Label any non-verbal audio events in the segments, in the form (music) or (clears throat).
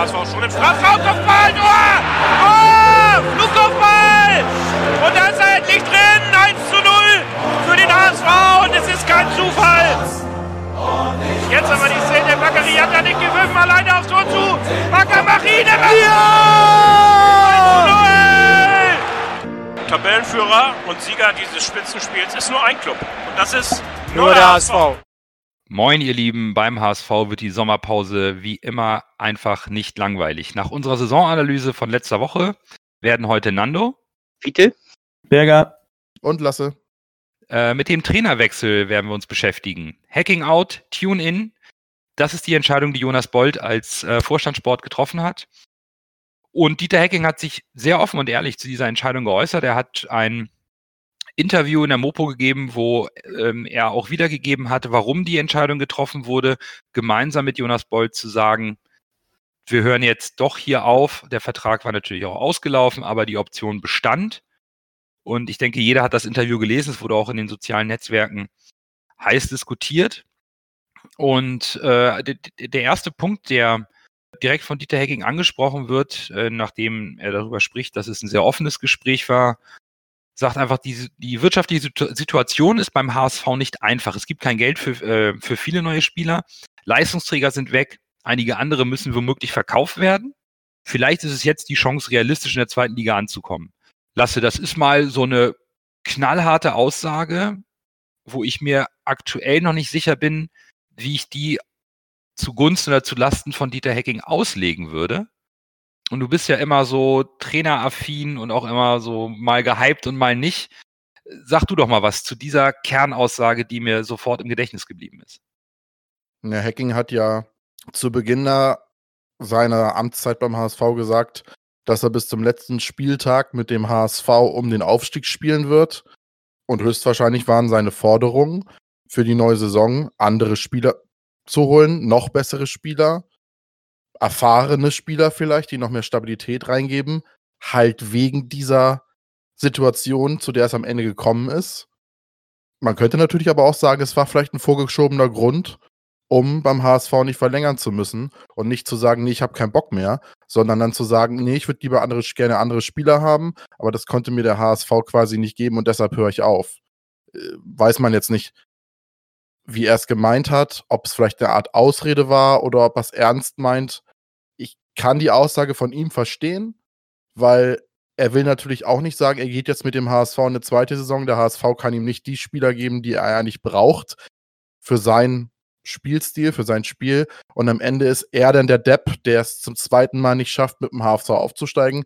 HSV schon im Strafraum, Kopfball, Tor! Oh, Flugkopfball! Und da ist er endlich drin, 1 zu 0 für den HSV und es ist kein Zufall. Jetzt aber die Szene, Bakary hat ja nicht gewürfen, alleine aufs Tor zu. Bakker, mach ihn, ja! 1 zu 0! Tabellenführer und Sieger dieses Spitzenspiels ist nur ein Club und das ist nur, nur der HSV. HSV. Moin, ihr Lieben, beim HSV wird die Sommerpause wie immer einfach nicht langweilig. Nach unserer Saisonanalyse von letzter Woche werden heute Nando, Fiete, Berger und Lasse. Äh, mit dem Trainerwechsel werden wir uns beschäftigen. Hacking out, Tune in. Das ist die Entscheidung, die Jonas Bold als äh, Vorstandssport getroffen hat. Und Dieter Hacking hat sich sehr offen und ehrlich zu dieser Entscheidung geäußert. Er hat ein Interview in der Mopo gegeben, wo ähm, er auch wiedergegeben hat, warum die Entscheidung getroffen wurde, gemeinsam mit Jonas Bold zu sagen, wir hören jetzt doch hier auf. Der Vertrag war natürlich auch ausgelaufen, aber die Option bestand. Und ich denke, jeder hat das Interview gelesen. Es wurde auch in den sozialen Netzwerken heiß diskutiert. Und äh, der erste Punkt, der direkt von Dieter Hecking angesprochen wird, äh, nachdem er darüber spricht, dass es ein sehr offenes Gespräch war, sagt einfach, die, die wirtschaftliche Situation ist beim HSV nicht einfach. Es gibt kein Geld für, äh, für viele neue Spieler. Leistungsträger sind weg. Einige andere müssen womöglich verkauft werden. Vielleicht ist es jetzt die Chance, realistisch in der zweiten Liga anzukommen. Lasse, das ist mal so eine knallharte Aussage, wo ich mir aktuell noch nicht sicher bin, wie ich die zugunsten oder zulasten von Dieter Hecking auslegen würde. Und du bist ja immer so traineraffin und auch immer so mal gehypt und mal nicht. Sag du doch mal was zu dieser Kernaussage, die mir sofort im Gedächtnis geblieben ist. Ja, Hacking hat ja zu Beginn seiner Amtszeit beim HSV gesagt, dass er bis zum letzten Spieltag mit dem HSV um den Aufstieg spielen wird. Und höchstwahrscheinlich waren seine Forderungen für die neue Saison, andere Spieler zu holen, noch bessere Spieler, erfahrene Spieler vielleicht, die noch mehr Stabilität reingeben, halt wegen dieser Situation, zu der es am Ende gekommen ist. Man könnte natürlich aber auch sagen, es war vielleicht ein vorgeschobener Grund, um beim HSV nicht verlängern zu müssen und nicht zu sagen, nee, ich habe keinen Bock mehr, sondern dann zu sagen, nee, ich würde lieber andere, gerne andere Spieler haben, aber das konnte mir der HSV quasi nicht geben und deshalb höre ich auf. Äh, weiß man jetzt nicht, wie er es gemeint hat, ob es vielleicht eine Art Ausrede war oder ob er es ernst meint kann die Aussage von ihm verstehen, weil er will natürlich auch nicht sagen, er geht jetzt mit dem HSV in eine zweite Saison. Der HSV kann ihm nicht die Spieler geben, die er eigentlich braucht für seinen Spielstil, für sein Spiel. Und am Ende ist er dann der Depp, der es zum zweiten Mal nicht schafft, mit dem HSV aufzusteigen,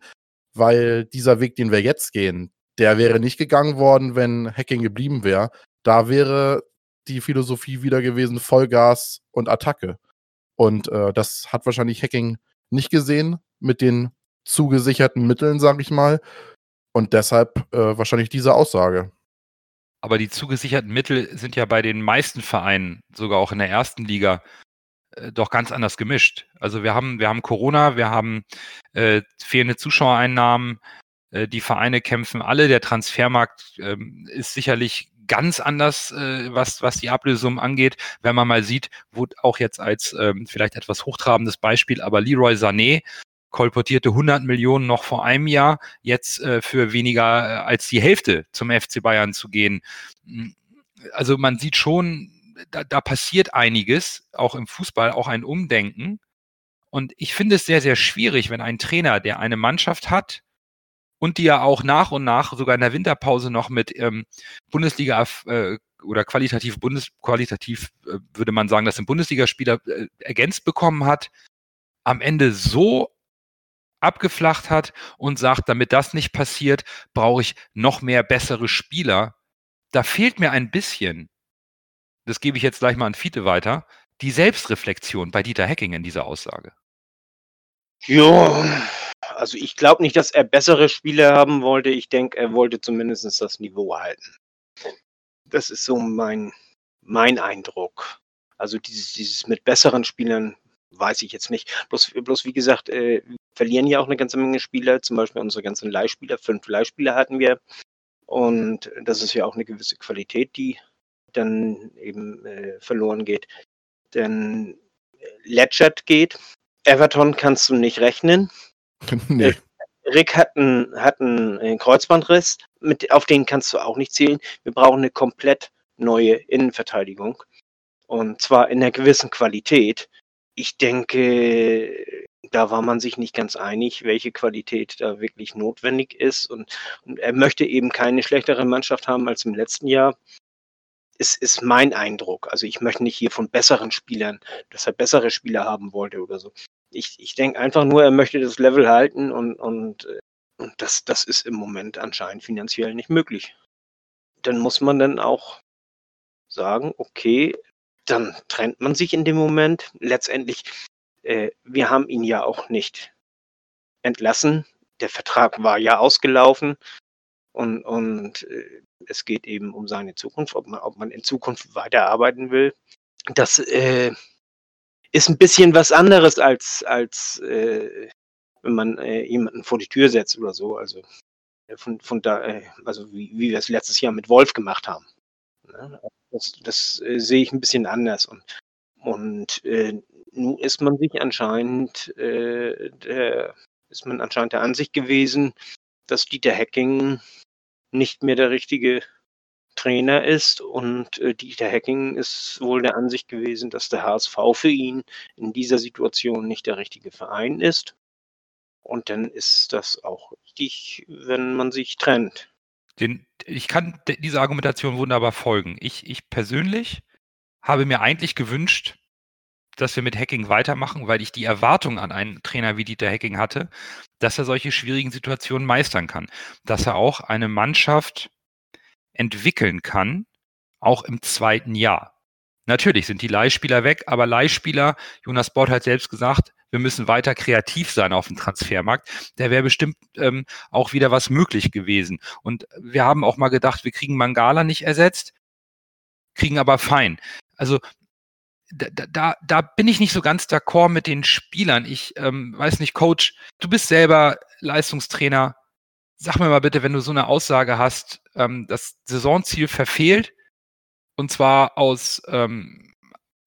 weil dieser Weg, den wir jetzt gehen, der wäre nicht gegangen worden, wenn Hacking geblieben wäre. Da wäre die Philosophie wieder gewesen, Vollgas und Attacke. Und äh, das hat wahrscheinlich Hacking nicht gesehen mit den zugesicherten Mitteln, sage ich mal. Und deshalb äh, wahrscheinlich diese Aussage. Aber die zugesicherten Mittel sind ja bei den meisten Vereinen, sogar auch in der ersten Liga, äh, doch ganz anders gemischt. Also wir haben, wir haben Corona, wir haben äh, fehlende Zuschauereinnahmen, äh, die Vereine kämpfen alle, der Transfermarkt ähm, ist sicherlich ganz anders, äh, was, was die Ablösung angeht, wenn man mal sieht, wo auch jetzt als ähm, vielleicht etwas hochtrabendes Beispiel, aber Leroy Sané kolportierte 100 Millionen noch vor einem Jahr, jetzt äh, für weniger äh, als die Hälfte zum FC Bayern zu gehen. Hm, also man sieht schon, da, da passiert einiges, auch im Fußball, auch ein Umdenken. Und ich finde es sehr, sehr schwierig, wenn ein Trainer, der eine Mannschaft hat, und die ja auch nach und nach sogar in der Winterpause noch mit ähm, Bundesliga äh, oder qualitativ Bundes qualitativ äh, würde man sagen, dass ein Bundesligaspieler äh, ergänzt bekommen hat, am Ende so abgeflacht hat und sagt, damit das nicht passiert, brauche ich noch mehr bessere Spieler. Da fehlt mir ein bisschen, das gebe ich jetzt gleich mal an Fiete weiter, die Selbstreflexion bei Dieter Hecking in dieser Aussage. Ja, also ich glaube nicht, dass er bessere Spieler haben wollte. Ich denke, er wollte zumindest das Niveau halten. Das ist so mein, mein Eindruck. Also dieses, dieses mit besseren Spielern weiß ich jetzt nicht. Bloß, bloß wie gesagt, äh, verlieren ja auch eine ganze Menge Spieler, zum Beispiel unsere ganzen Leihspieler. Fünf Leihspieler hatten wir. Und das ist ja auch eine gewisse Qualität, die dann eben äh, verloren geht. Denn Letchert geht, Everton kannst du nicht rechnen. (laughs) nee. Rick hat einen, hat einen Kreuzbandriss, mit, auf den kannst du auch nicht zählen. Wir brauchen eine komplett neue Innenverteidigung. Und zwar in einer gewissen Qualität. Ich denke, da war man sich nicht ganz einig, welche Qualität da wirklich notwendig ist. Und, und er möchte eben keine schlechtere Mannschaft haben als im letzten Jahr. Es ist mein Eindruck. Also ich möchte nicht hier von besseren Spielern, dass er bessere Spieler haben wollte oder so ich, ich denke einfach nur, er möchte das Level halten und, und, äh, und das, das ist im Moment anscheinend finanziell nicht möglich. Dann muss man dann auch sagen, okay, dann trennt man sich in dem Moment. Letztendlich, äh, wir haben ihn ja auch nicht entlassen. Der Vertrag war ja ausgelaufen und, und äh, es geht eben um seine Zukunft, ob man, ob man in Zukunft weiterarbeiten will. Das äh, ist ein bisschen was anderes als, als äh, wenn man äh, jemanden vor die Tür setzt oder so. Also äh, von, von da, äh, also wie, wie wir es letztes Jahr mit Wolf gemacht haben. Ne? Das, das äh, sehe ich ein bisschen anders. Und, und äh, nun ist man sich anscheinend, äh, der, ist man anscheinend der Ansicht gewesen, dass Dieter Hacking nicht mehr der richtige Trainer ist und äh, Dieter Hecking ist wohl der Ansicht gewesen, dass der HSV für ihn in dieser Situation nicht der richtige Verein ist. Und dann ist das auch richtig, wenn man sich trennt. Den, ich kann dieser Argumentation wunderbar folgen. Ich, ich persönlich habe mir eigentlich gewünscht, dass wir mit Hacking weitermachen, weil ich die Erwartung an einen Trainer wie Dieter Hacking hatte, dass er solche schwierigen Situationen meistern kann. Dass er auch eine Mannschaft entwickeln kann, auch im zweiten Jahr. Natürlich sind die Leihspieler weg, aber Leihspieler, Jonas Bord hat selbst gesagt, wir müssen weiter kreativ sein auf dem Transfermarkt. Da wäre bestimmt ähm, auch wieder was möglich gewesen. Und wir haben auch mal gedacht, wir kriegen Mangala nicht ersetzt, kriegen aber fein. Also da, da, da bin ich nicht so ganz d'accord mit den Spielern. Ich ähm, weiß nicht, Coach, du bist selber Leistungstrainer. Sag mir mal bitte, wenn du so eine Aussage hast, ähm, das Saisonziel verfehlt, und zwar aus ähm,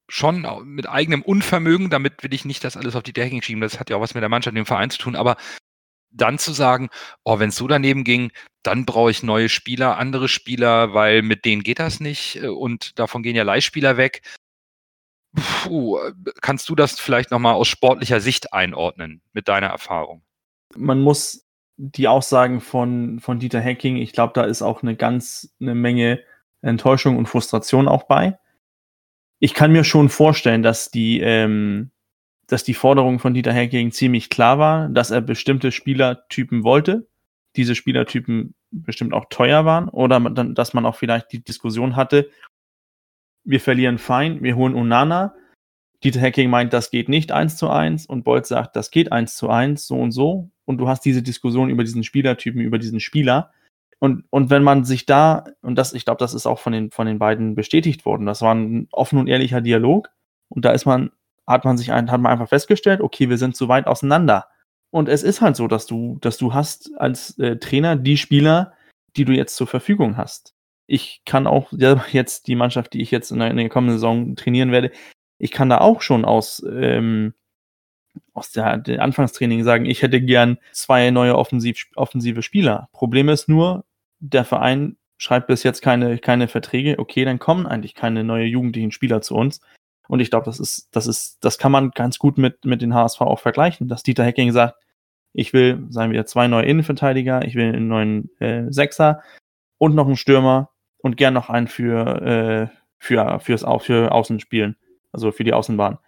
schon mit eigenem Unvermögen, damit will ich nicht das alles auf die Decking schieben, das hat ja auch was mit der Mannschaft, dem Verein zu tun, aber dann zu sagen, oh, wenn es so daneben ging, dann brauche ich neue Spieler, andere Spieler, weil mit denen geht das nicht äh, und davon gehen ja Leihspieler weg. Puh, kannst du das vielleicht nochmal aus sportlicher Sicht einordnen mit deiner Erfahrung? Man muss die Aussagen von, von Dieter Hecking, ich glaube, da ist auch eine ganz eine Menge Enttäuschung und Frustration auch bei. Ich kann mir schon vorstellen, dass die, ähm, dass die Forderung von Dieter Hecking ziemlich klar war, dass er bestimmte Spielertypen wollte, diese Spielertypen bestimmt auch teuer waren oder dann, dass man auch vielleicht die Diskussion hatte, wir verlieren fein, wir holen Unana, Dieter Hacking meint, das geht nicht eins zu eins und Bolt sagt, das geht eins zu eins, so und so. Und du hast diese Diskussion über diesen Spielertypen, über diesen Spieler. Und, und wenn man sich da, und das, ich glaube, das ist auch von den, von den beiden bestätigt worden, das war ein offen und ehrlicher Dialog. Und da ist man, hat man sich ein, hat man einfach festgestellt, okay, wir sind zu weit auseinander. Und es ist halt so, dass du, dass du hast als äh, Trainer die Spieler, die du jetzt zur Verfügung hast. Ich kann auch ja, jetzt die Mannschaft, die ich jetzt in der, in der kommenden Saison trainieren werde, ich kann da auch schon aus, ähm, aus der, der Anfangstraining sagen, ich hätte gern zwei neue offensiv, offensive Spieler. Problem ist nur, der Verein schreibt bis jetzt keine, keine Verträge. Okay, dann kommen eigentlich keine neue jugendlichen Spieler zu uns. Und ich glaube, das ist, das ist, das kann man ganz gut mit, mit den HSV auch vergleichen, dass Dieter Hecking sagt, ich will, sagen wir, zwei neue Innenverteidiger, ich will einen neuen äh, Sechser und noch einen Stürmer und gern noch einen für, äh, für, fürs, für Außenspielen also für die Außenbahn.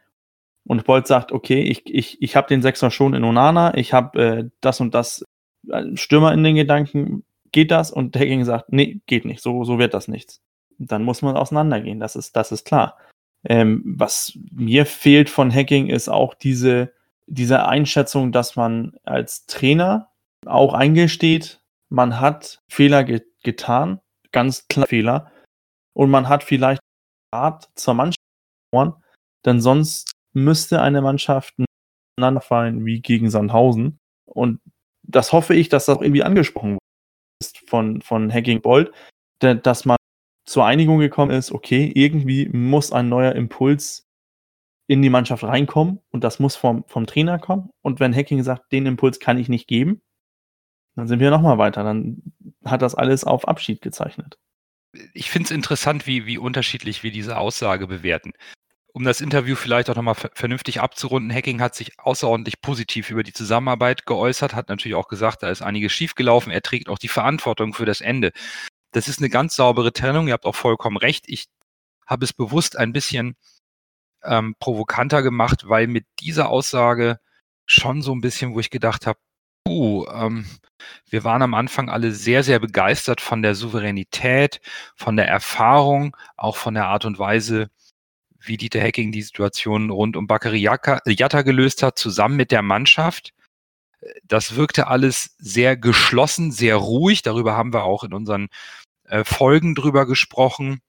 Und Bolt sagt, okay, ich, ich, ich habe den Sechser schon in Onana, ich habe äh, das und das äh, Stürmer in den Gedanken, geht das? Und Hacking sagt, nee, geht nicht, so, so wird das nichts. Dann muss man auseinandergehen, das ist, das ist klar. Ähm, was mir fehlt von Hacking ist auch diese, diese Einschätzung, dass man als Trainer auch eingesteht, man hat Fehler ge getan, ganz klar Fehler, und man hat vielleicht Rat zur Mannschaft denn sonst müsste eine Mannschaft fallen wie gegen Sandhausen. Und das hoffe ich, dass das auch irgendwie angesprochen ist von, von Hacking Bolt, dass man zur Einigung gekommen ist, okay, irgendwie muss ein neuer Impuls in die Mannschaft reinkommen und das muss vom, vom Trainer kommen. Und wenn Hacking sagt, den Impuls kann ich nicht geben, dann sind wir nochmal weiter. Dann hat das alles auf Abschied gezeichnet. Ich finde es interessant, wie, wie unterschiedlich wir diese Aussage bewerten. Um das Interview vielleicht auch nochmal vernünftig abzurunden, Hacking hat sich außerordentlich positiv über die Zusammenarbeit geäußert, hat natürlich auch gesagt, da ist einiges schiefgelaufen, er trägt auch die Verantwortung für das Ende. Das ist eine ganz saubere Trennung, ihr habt auch vollkommen recht. Ich habe es bewusst ein bisschen ähm, provokanter gemacht, weil mit dieser Aussage schon so ein bisschen, wo ich gedacht habe, uh, ähm, wir waren am Anfang alle sehr, sehr begeistert von der Souveränität, von der Erfahrung, auch von der Art und Weise, wie Dieter Hecking die Situation rund um Bakary Jatta gelöst hat, zusammen mit der Mannschaft. Das wirkte alles sehr geschlossen, sehr ruhig. Darüber haben wir auch in unseren äh, Folgen drüber gesprochen.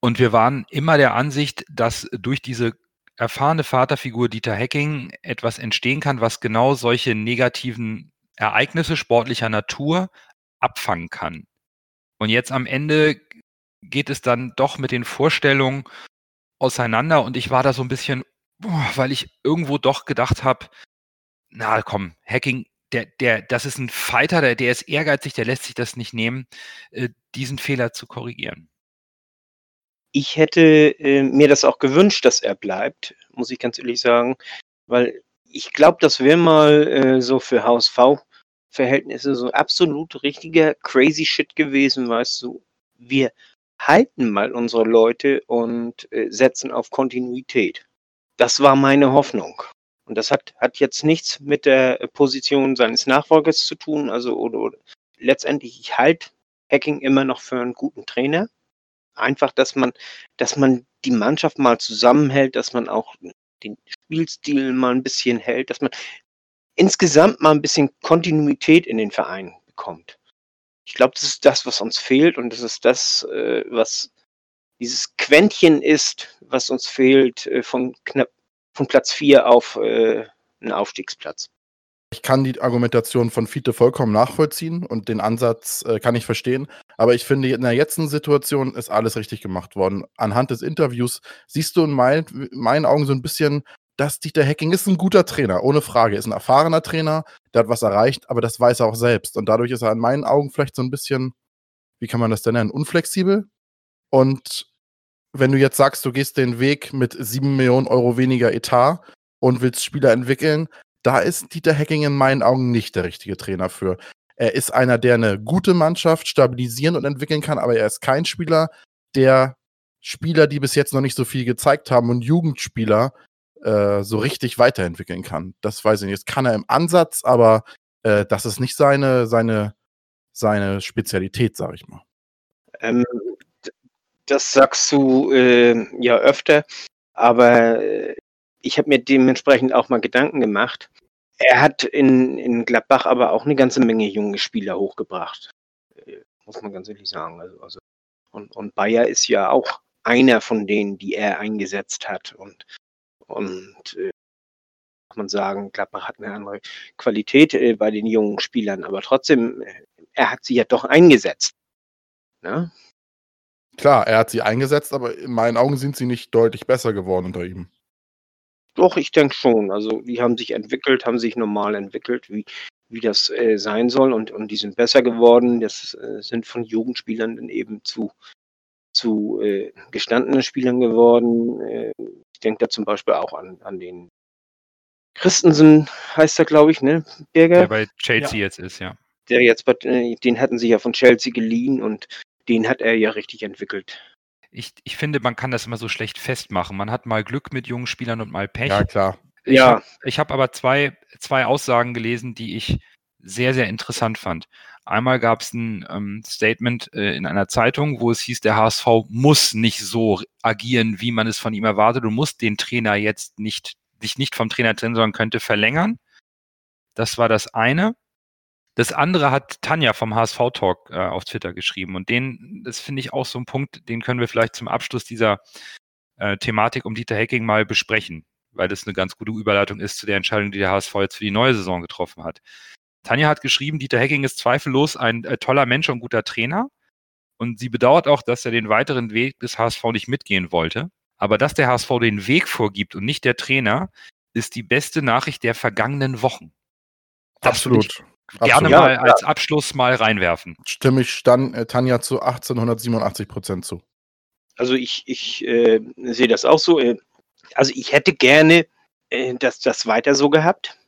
Und wir waren immer der Ansicht, dass durch diese erfahrene Vaterfigur Dieter Hecking etwas entstehen kann, was genau solche negativen Ereignisse sportlicher Natur abfangen kann. Und jetzt am Ende geht es dann doch mit den Vorstellungen auseinander und ich war da so ein bisschen, weil ich irgendwo doch gedacht habe, na komm, Hacking, der, der, das ist ein Fighter, der, der ist ehrgeizig, der lässt sich das nicht nehmen, äh, diesen Fehler zu korrigieren ich hätte äh, mir das auch gewünscht, dass er bleibt, muss ich ganz ehrlich sagen, weil ich glaube, das wäre mal äh, so für HSV-Verhältnisse so absolut richtiger crazy Shit gewesen, weißt du. Wir halten mal unsere Leute und äh, setzen auf Kontinuität. Das war meine Hoffnung. Und das hat, hat jetzt nichts mit der Position seines Nachfolgers zu tun. Also, oder, oder letztendlich, ich halte Hacking immer noch für einen guten Trainer einfach, dass man, dass man die Mannschaft mal zusammenhält, dass man auch den Spielstil mal ein bisschen hält, dass man insgesamt mal ein bisschen Kontinuität in den Verein bekommt. Ich glaube, das ist das, was uns fehlt und das ist das, äh, was dieses Quäntchen ist, was uns fehlt äh, von knapp von Platz 4 auf äh, einen Aufstiegsplatz. Ich kann die Argumentation von Fiete vollkommen nachvollziehen und den Ansatz äh, kann ich verstehen. Aber ich finde, in der jetzigen Situation ist alles richtig gemacht worden. Anhand des Interviews siehst du in mein, meinen Augen so ein bisschen, dass Dieter Hecking ist ein guter Trainer, ohne Frage. Ist ein erfahrener Trainer, der hat was erreicht, aber das weiß er auch selbst. Und dadurch ist er in meinen Augen vielleicht so ein bisschen, wie kann man das denn nennen, unflexibel. Und wenn du jetzt sagst, du gehst den Weg mit sieben Millionen Euro weniger Etat und willst Spieler entwickeln, da ist Dieter Hecking in meinen Augen nicht der richtige Trainer für. Er ist einer, der eine gute Mannschaft stabilisieren und entwickeln kann, aber er ist kein Spieler, der Spieler, die bis jetzt noch nicht so viel gezeigt haben und Jugendspieler äh, so richtig weiterentwickeln kann. Das weiß ich nicht. Das kann er im Ansatz, aber äh, das ist nicht seine, seine, seine Spezialität, sag ich mal. Ähm, das sagst du äh, ja öfter, aber äh, ich habe mir dementsprechend auch mal Gedanken gemacht. Er hat in, in Gladbach aber auch eine ganze Menge junge Spieler hochgebracht. Äh, muss man ganz ehrlich sagen. Also, also, und, und Bayer ist ja auch einer von denen, die er eingesetzt hat. Und, und äh, man sagen, Gladbach hat eine andere Qualität äh, bei den jungen Spielern, aber trotzdem, äh, er hat sie ja doch eingesetzt. Ne? Klar, er hat sie eingesetzt, aber in meinen Augen sind sie nicht deutlich besser geworden unter ihm. Doch, ich denke schon. Also die haben sich entwickelt, haben sich normal entwickelt, wie, wie das äh, sein soll und, und die sind besser geworden. Das äh, sind von Jugendspielern dann eben zu, zu äh, gestandenen Spielern geworden. Ich denke da zum Beispiel auch an, an den Christensen, heißt er, glaube ich, ne, Berger? Der bei Chelsea ja. jetzt ist, ja. Der jetzt, äh, den hatten sie ja von Chelsea geliehen und den hat er ja richtig entwickelt ich, ich finde, man kann das immer so schlecht festmachen. Man hat mal Glück mit jungen Spielern und mal Pech. Ja, klar. Ich ja. habe hab aber zwei, zwei Aussagen gelesen, die ich sehr, sehr interessant fand. Einmal gab es ein ähm, Statement äh, in einer Zeitung, wo es hieß, der HSV muss nicht so agieren, wie man es von ihm erwartet. Du musst den Trainer jetzt nicht, dich nicht vom Trainer trennen, sondern könnte verlängern. Das war das eine. Das andere hat Tanja vom HSV Talk äh, auf Twitter geschrieben und den, das finde ich auch so ein Punkt, den können wir vielleicht zum Abschluss dieser äh, Thematik um Dieter Hecking mal besprechen, weil das eine ganz gute Überleitung ist zu der Entscheidung, die der HSV jetzt für die neue Saison getroffen hat. Tanja hat geschrieben, Dieter Hecking ist zweifellos ein äh, toller Mensch und guter Trainer und sie bedauert auch, dass er den weiteren Weg des HSV nicht mitgehen wollte. Aber dass der HSV den Weg vorgibt und nicht der Trainer, ist die beste Nachricht der vergangenen Wochen. Das Absolut. Gerne Absolut. mal als Abschluss mal reinwerfen. Stimme ich dann äh, Tanja zu 1887 Prozent zu. Also ich, ich äh, sehe das auch so. Äh, also ich hätte gerne äh, das, das weiter so gehabt,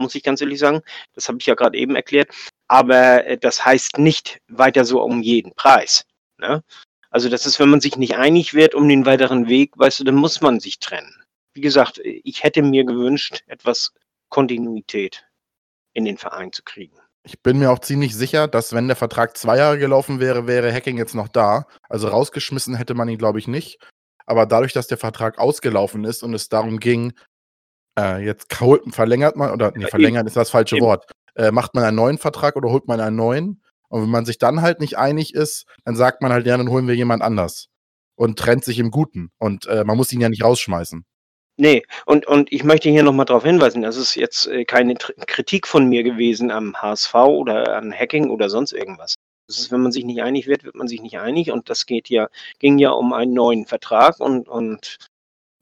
muss ich ganz ehrlich sagen. Das habe ich ja gerade eben erklärt. Aber äh, das heißt nicht weiter so um jeden Preis. Ne? Also das ist, wenn man sich nicht einig wird um den weiteren Weg, weißt du, dann muss man sich trennen. Wie gesagt, ich hätte mir gewünscht, etwas Kontinuität in den Verein zu kriegen. Ich bin mir auch ziemlich sicher, dass wenn der Vertrag zwei Jahre gelaufen wäre, wäre Hacking jetzt noch da. Also rausgeschmissen hätte man ihn, glaube ich, nicht. Aber dadurch, dass der Vertrag ausgelaufen ist und es darum ging, äh, jetzt holt, verlängert man, oder nee, Ja, verlängern ist das falsche Eben. Wort. Äh, macht man einen neuen Vertrag oder holt man einen neuen? Und wenn man sich dann halt nicht einig ist, dann sagt man halt, ja, dann holen wir jemand anders. Und trennt sich im Guten. Und äh, man muss ihn ja nicht rausschmeißen. Nee, und, und ich möchte hier nochmal darauf hinweisen, das ist jetzt äh, keine Tr Kritik von mir gewesen am HSV oder an Hacking oder sonst irgendwas. Das ist, wenn man sich nicht einig wird, wird man sich nicht einig und das geht ja, ging ja um einen neuen Vertrag und, und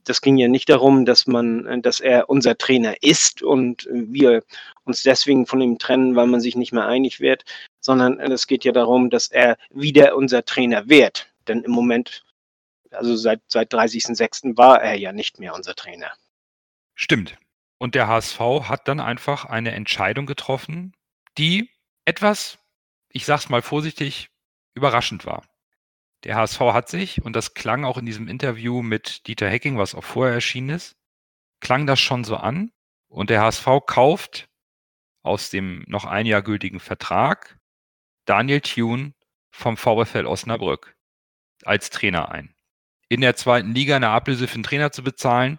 das ging ja nicht darum, dass man, äh, dass er unser Trainer ist und äh, wir uns deswegen von ihm trennen, weil man sich nicht mehr einig wird, sondern äh, es geht ja darum, dass er wieder unser Trainer wird. Denn im Moment also seit, seit 30.06. war er ja nicht mehr unser Trainer. Stimmt. Und der HSV hat dann einfach eine Entscheidung getroffen, die etwas, ich sag's mal vorsichtig, überraschend war. Der HSV hat sich, und das klang auch in diesem Interview mit Dieter Hecking, was auch vorher erschienen ist, klang das schon so an. Und der HSV kauft aus dem noch ein Jahr gültigen Vertrag Daniel Thune vom VfL Osnabrück als Trainer ein. In der zweiten Liga eine Ablöse für einen Trainer zu bezahlen,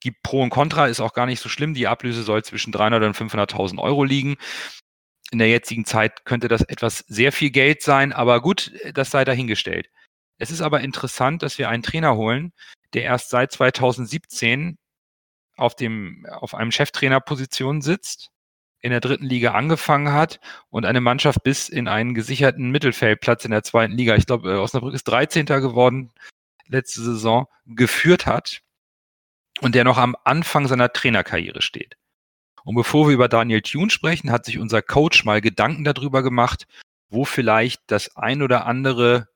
gibt Pro und Contra, ist auch gar nicht so schlimm. Die Ablöse soll zwischen 300 und 500.000 Euro liegen. In der jetzigen Zeit könnte das etwas sehr viel Geld sein, aber gut, das sei dahingestellt. Es ist aber interessant, dass wir einen Trainer holen, der erst seit 2017 auf, dem, auf einem Cheftrainerposition sitzt, in der dritten Liga angefangen hat und eine Mannschaft bis in einen gesicherten Mittelfeldplatz in der zweiten Liga, ich glaube, äh, Osnabrück ist 13. geworden letzte Saison, geführt hat und der noch am Anfang seiner Trainerkarriere steht. Und bevor wir über Daniel Thune sprechen, hat sich unser Coach mal Gedanken darüber gemacht, wo vielleicht das ein oder andere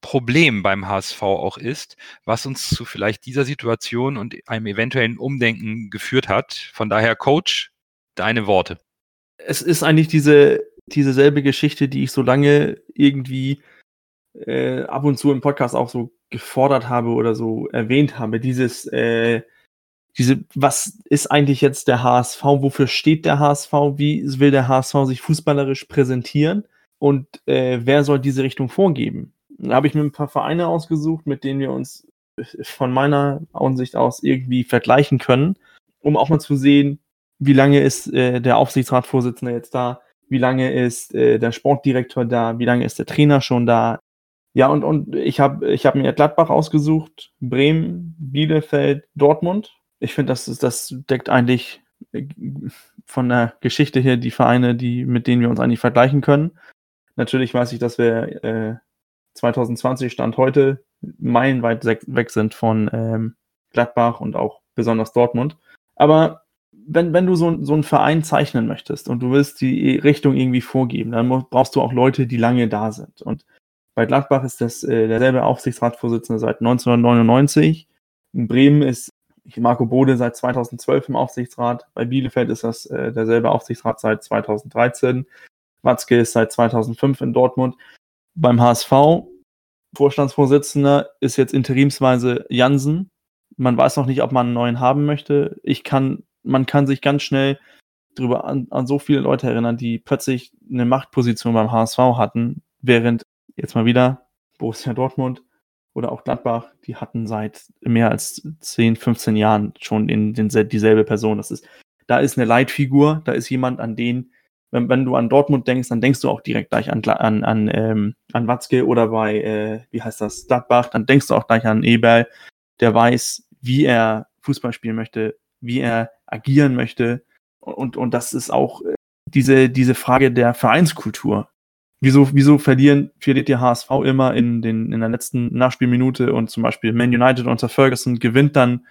Problem beim HSV auch ist, was uns zu vielleicht dieser Situation und einem eventuellen Umdenken geführt hat. Von daher, Coach, deine Worte. Es ist eigentlich diese, diese selbe Geschichte, die ich so lange irgendwie äh, ab und zu im Podcast auch so gefordert habe oder so erwähnt habe. Dieses, äh, diese, was ist eigentlich jetzt der HSV? Wofür steht der HSV? Wie will der HSV sich fußballerisch präsentieren? Und äh, wer soll diese Richtung vorgeben? Da habe ich mir ein paar Vereine ausgesucht, mit denen wir uns von meiner Ansicht aus irgendwie vergleichen können, um auch mal zu sehen, wie lange ist äh, der Aufsichtsratsvorsitzende jetzt da, wie lange ist äh, der Sportdirektor da, wie lange ist der Trainer schon da. Ja, und, und ich habe ich hab mir Gladbach ausgesucht, Bremen, Bielefeld, Dortmund. Ich finde, das, ist- das deckt eigentlich äh, von der Geschichte her die Vereine, die, mit denen wir uns eigentlich vergleichen können. Natürlich weiß ich, dass wir äh, 2020 Stand heute meilenweit weg sind von ähm, Gladbach und auch besonders Dortmund. Aber wenn, wenn du so, so einen Verein zeichnen möchtest und du willst die Richtung irgendwie vorgeben, dann brauchst du auch Leute, die lange da sind. Und bei Gladbach ist das äh, derselbe Aufsichtsratsvorsitzende seit 1999. In Bremen ist Marco Bode seit 2012 im Aufsichtsrat. Bei Bielefeld ist das äh, derselbe Aufsichtsrat seit 2013. Watzke ist seit 2005 in Dortmund. Beim HSV, Vorstandsvorsitzender, ist jetzt interimsweise Jansen. Man weiß noch nicht, ob man einen neuen haben möchte. Ich kann, man kann sich ganz schnell drüber an, an so viele Leute erinnern, die plötzlich eine Machtposition beim HSV hatten, während jetzt mal wieder Borussia Dortmund oder auch Gladbach, die hatten seit mehr als 10, 15 Jahren schon in, den, dieselbe Person. Das ist, da ist eine Leitfigur, da ist jemand, an den, wenn, wenn du an Dortmund denkst, dann denkst du auch direkt gleich an, an, an, ähm, an Watzke oder bei, äh, wie heißt das, Gladbach, dann denkst du auch gleich an Eberl, der weiß, wie er Fußball spielen möchte, wie er agieren möchte. Und, und das ist auch äh, diese, diese Frage der Vereinskultur. Wieso, wieso verlieren, verliert die HSV immer in, den, in der letzten Nachspielminute und zum Beispiel Man United unter Ferguson gewinnt dann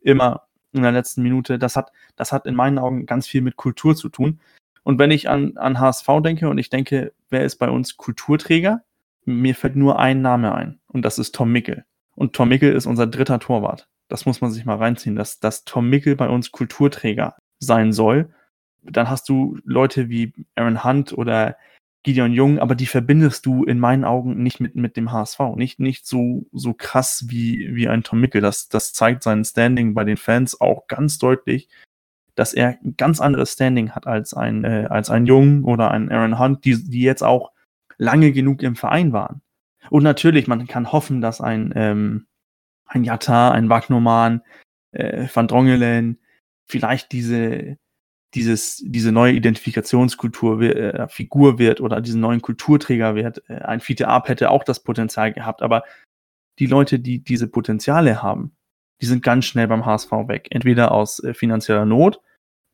immer in der letzten Minute? Das hat, das hat in meinen Augen ganz viel mit Kultur zu tun. Und wenn ich an, an HSV denke und ich denke, wer ist bei uns Kulturträger? Mir fällt nur ein Name ein und das ist Tom Mickel. Und Tom Mickel ist unser dritter Torwart. Das muss man sich mal reinziehen, dass, dass Tom Mickel bei uns Kulturträger sein soll. Dann hast du Leute wie Aaron Hunt oder Gideon Jung, aber die verbindest du in meinen Augen nicht mit, mit dem HSV. Nicht, nicht so, so krass wie, wie ein Tom Mickel. Das, das zeigt sein Standing bei den Fans auch ganz deutlich, dass er ein ganz anderes Standing hat als ein, äh, als ein Jung oder ein Aaron Hunt, die, die jetzt auch lange genug im Verein waren. Und natürlich, man kann hoffen, dass ein, ähm, ein Jatta, ein Wagnoman, äh, Van Drongelen vielleicht diese, dieses, diese neue Identifikationskultur, äh, Figur wird oder diesen neuen Kulturträger wird. Äh, ein Fiete Arp hätte auch das Potenzial gehabt, aber die Leute, die diese Potenziale haben, die sind ganz schnell beim HSV weg. Entweder aus äh, finanzieller Not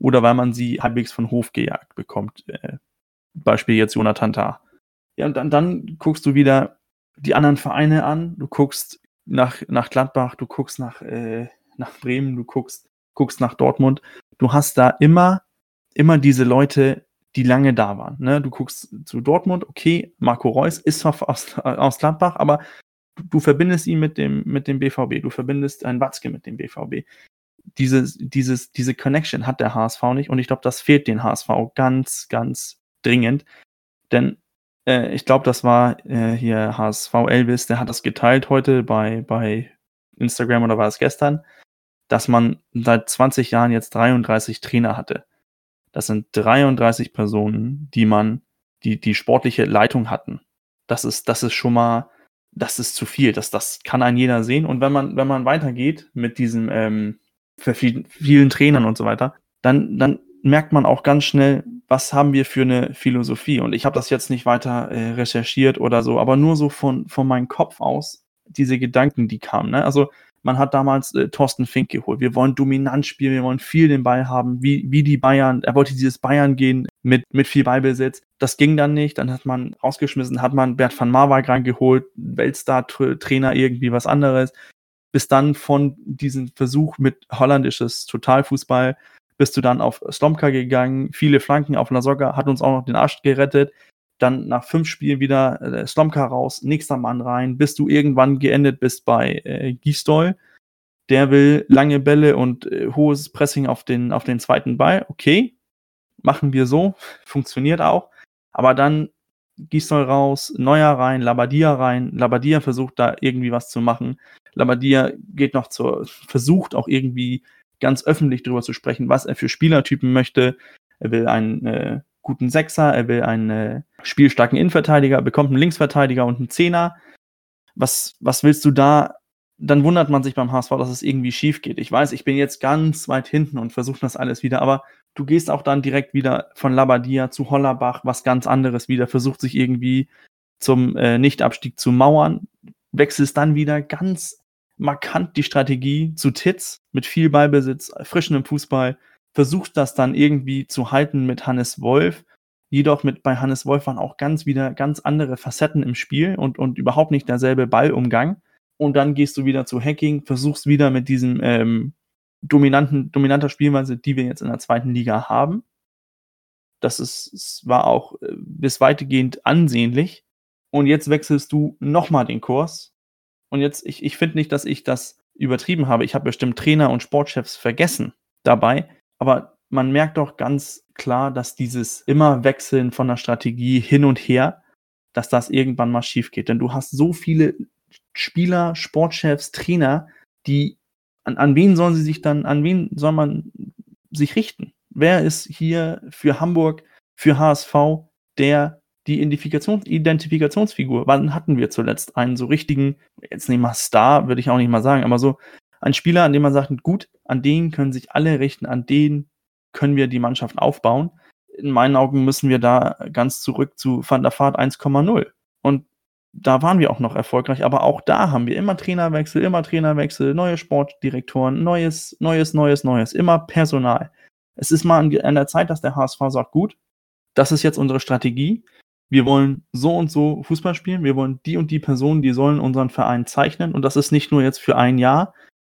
oder weil man sie halbwegs von Hof gejagt bekommt. Äh, Beispiel jetzt Jonathan Tah. Ja, und dann, dann guckst du wieder die anderen Vereine an, du guckst nach, nach Gladbach, du guckst nach, äh, nach Bremen, du guckst, guckst nach Dortmund. Du hast da immer, immer diese Leute, die lange da waren. Ne? Du guckst zu Dortmund, okay, Marco Reus ist (laughs) aus, aus Gladbach, aber du verbindest ihn mit dem, mit dem BVB, du verbindest einen Watzke mit dem BVB. Dieses, dieses, diese Connection hat der HSV nicht und ich glaube, das fehlt den HSV ganz, ganz dringend. Denn äh, ich glaube, das war äh, hier HSV Elvis, der hat das geteilt heute bei, bei Instagram oder war es gestern, dass man seit 20 Jahren jetzt 33 Trainer hatte. Das sind 33 Personen, die man, die die sportliche Leitung hatten. Das ist, das ist schon mal, das ist zu viel. Das, das kann ein jeder sehen. Und wenn man, wenn man weitergeht mit diesen ähm, vielen, vielen Trainern und so weiter, dann, dann merkt man auch ganz schnell, was haben wir für eine Philosophie. Und ich habe das jetzt nicht weiter äh, recherchiert oder so, aber nur so von, von meinem Kopf aus, diese Gedanken, die kamen. Ne? Also man hat damals äh, Thorsten Fink geholt. Wir wollen dominant spielen, wir wollen viel den Ball haben, wie, wie die Bayern. Er wollte dieses Bayern gehen mit, mit viel Ballbesitz. Das ging dann nicht. Dann hat man rausgeschmissen, hat man Bert van Marwijk reingeholt, Weltstar-Trainer, irgendwie was anderes. Bis dann von diesem Versuch mit holländisches Totalfußball bist du dann auf Slomka gegangen, viele Flanken auf Lasogga, hat uns auch noch den Arsch gerettet. Dann nach fünf Spielen wieder äh, Slomka raus, nächster Mann rein, bis du irgendwann geendet bist bei äh, Gisdol. Der will lange Bälle und äh, hohes Pressing auf den, auf den zweiten Ball. Okay, machen wir so, (laughs) funktioniert auch. Aber dann Gisdol raus, Neuer rein, Labadia rein. Labadia versucht da irgendwie was zu machen. Labadia geht noch zur, versucht auch irgendwie ganz öffentlich darüber zu sprechen, was er für Spielertypen möchte. Er will einen äh, guten Sechser, er will einen äh, spielstarken Innenverteidiger, bekommt einen Linksverteidiger und einen Zehner. Was, was willst du da? Dann wundert man sich beim HSV, dass es irgendwie schief geht. Ich weiß, ich bin jetzt ganz weit hinten und versuche das alles wieder, aber du gehst auch dann direkt wieder von Labadia zu Hollerbach, was ganz anderes wieder, versucht sich irgendwie zum äh, Nichtabstieg zu mauern, wechselst dann wieder ganz markant die Strategie zu Titz mit viel Ballbesitz, frischem Fußball, versucht das dann irgendwie zu halten mit Hannes Wolf. Jedoch mit bei Hannes Wolf waren auch ganz wieder ganz andere Facetten im Spiel und, und überhaupt nicht derselbe Ballumgang. Und dann gehst du wieder zu Hacking, versuchst wieder mit diesem ähm, dominanten, dominanter Spielweise, die wir jetzt in der zweiten Liga haben. Das ist, es war auch äh, bis weitgehend ansehnlich. Und jetzt wechselst du nochmal den Kurs und jetzt, ich, ich finde nicht, dass ich das übertrieben habe. Ich habe bestimmt Trainer und Sportchefs vergessen dabei. Aber man merkt doch ganz klar, dass dieses immer Wechseln von der Strategie hin und her, dass das irgendwann mal schief geht. Denn du hast so viele Spieler, Sportchefs, Trainer, die an, an wen sollen sie sich dann, an wen soll man sich richten? Wer ist hier für Hamburg, für HSV der die Identifikations Identifikationsfigur. Wann hatten wir zuletzt einen so richtigen, jetzt nicht mal Star, würde ich auch nicht mal sagen, aber so ein Spieler, an dem man sagt, gut, an den können sich alle richten, an den können wir die Mannschaft aufbauen. In meinen Augen müssen wir da ganz zurück zu Van der Vaart 1,0. Und da waren wir auch noch erfolgreich, aber auch da haben wir immer Trainerwechsel, immer Trainerwechsel, neue Sportdirektoren, neues, neues, neues, neues, immer Personal. Es ist mal an der Zeit, dass der HSV sagt, gut, das ist jetzt unsere Strategie. Wir wollen so und so Fußball spielen, wir wollen die und die Personen, die sollen unseren Verein zeichnen. Und das ist nicht nur jetzt für ein Jahr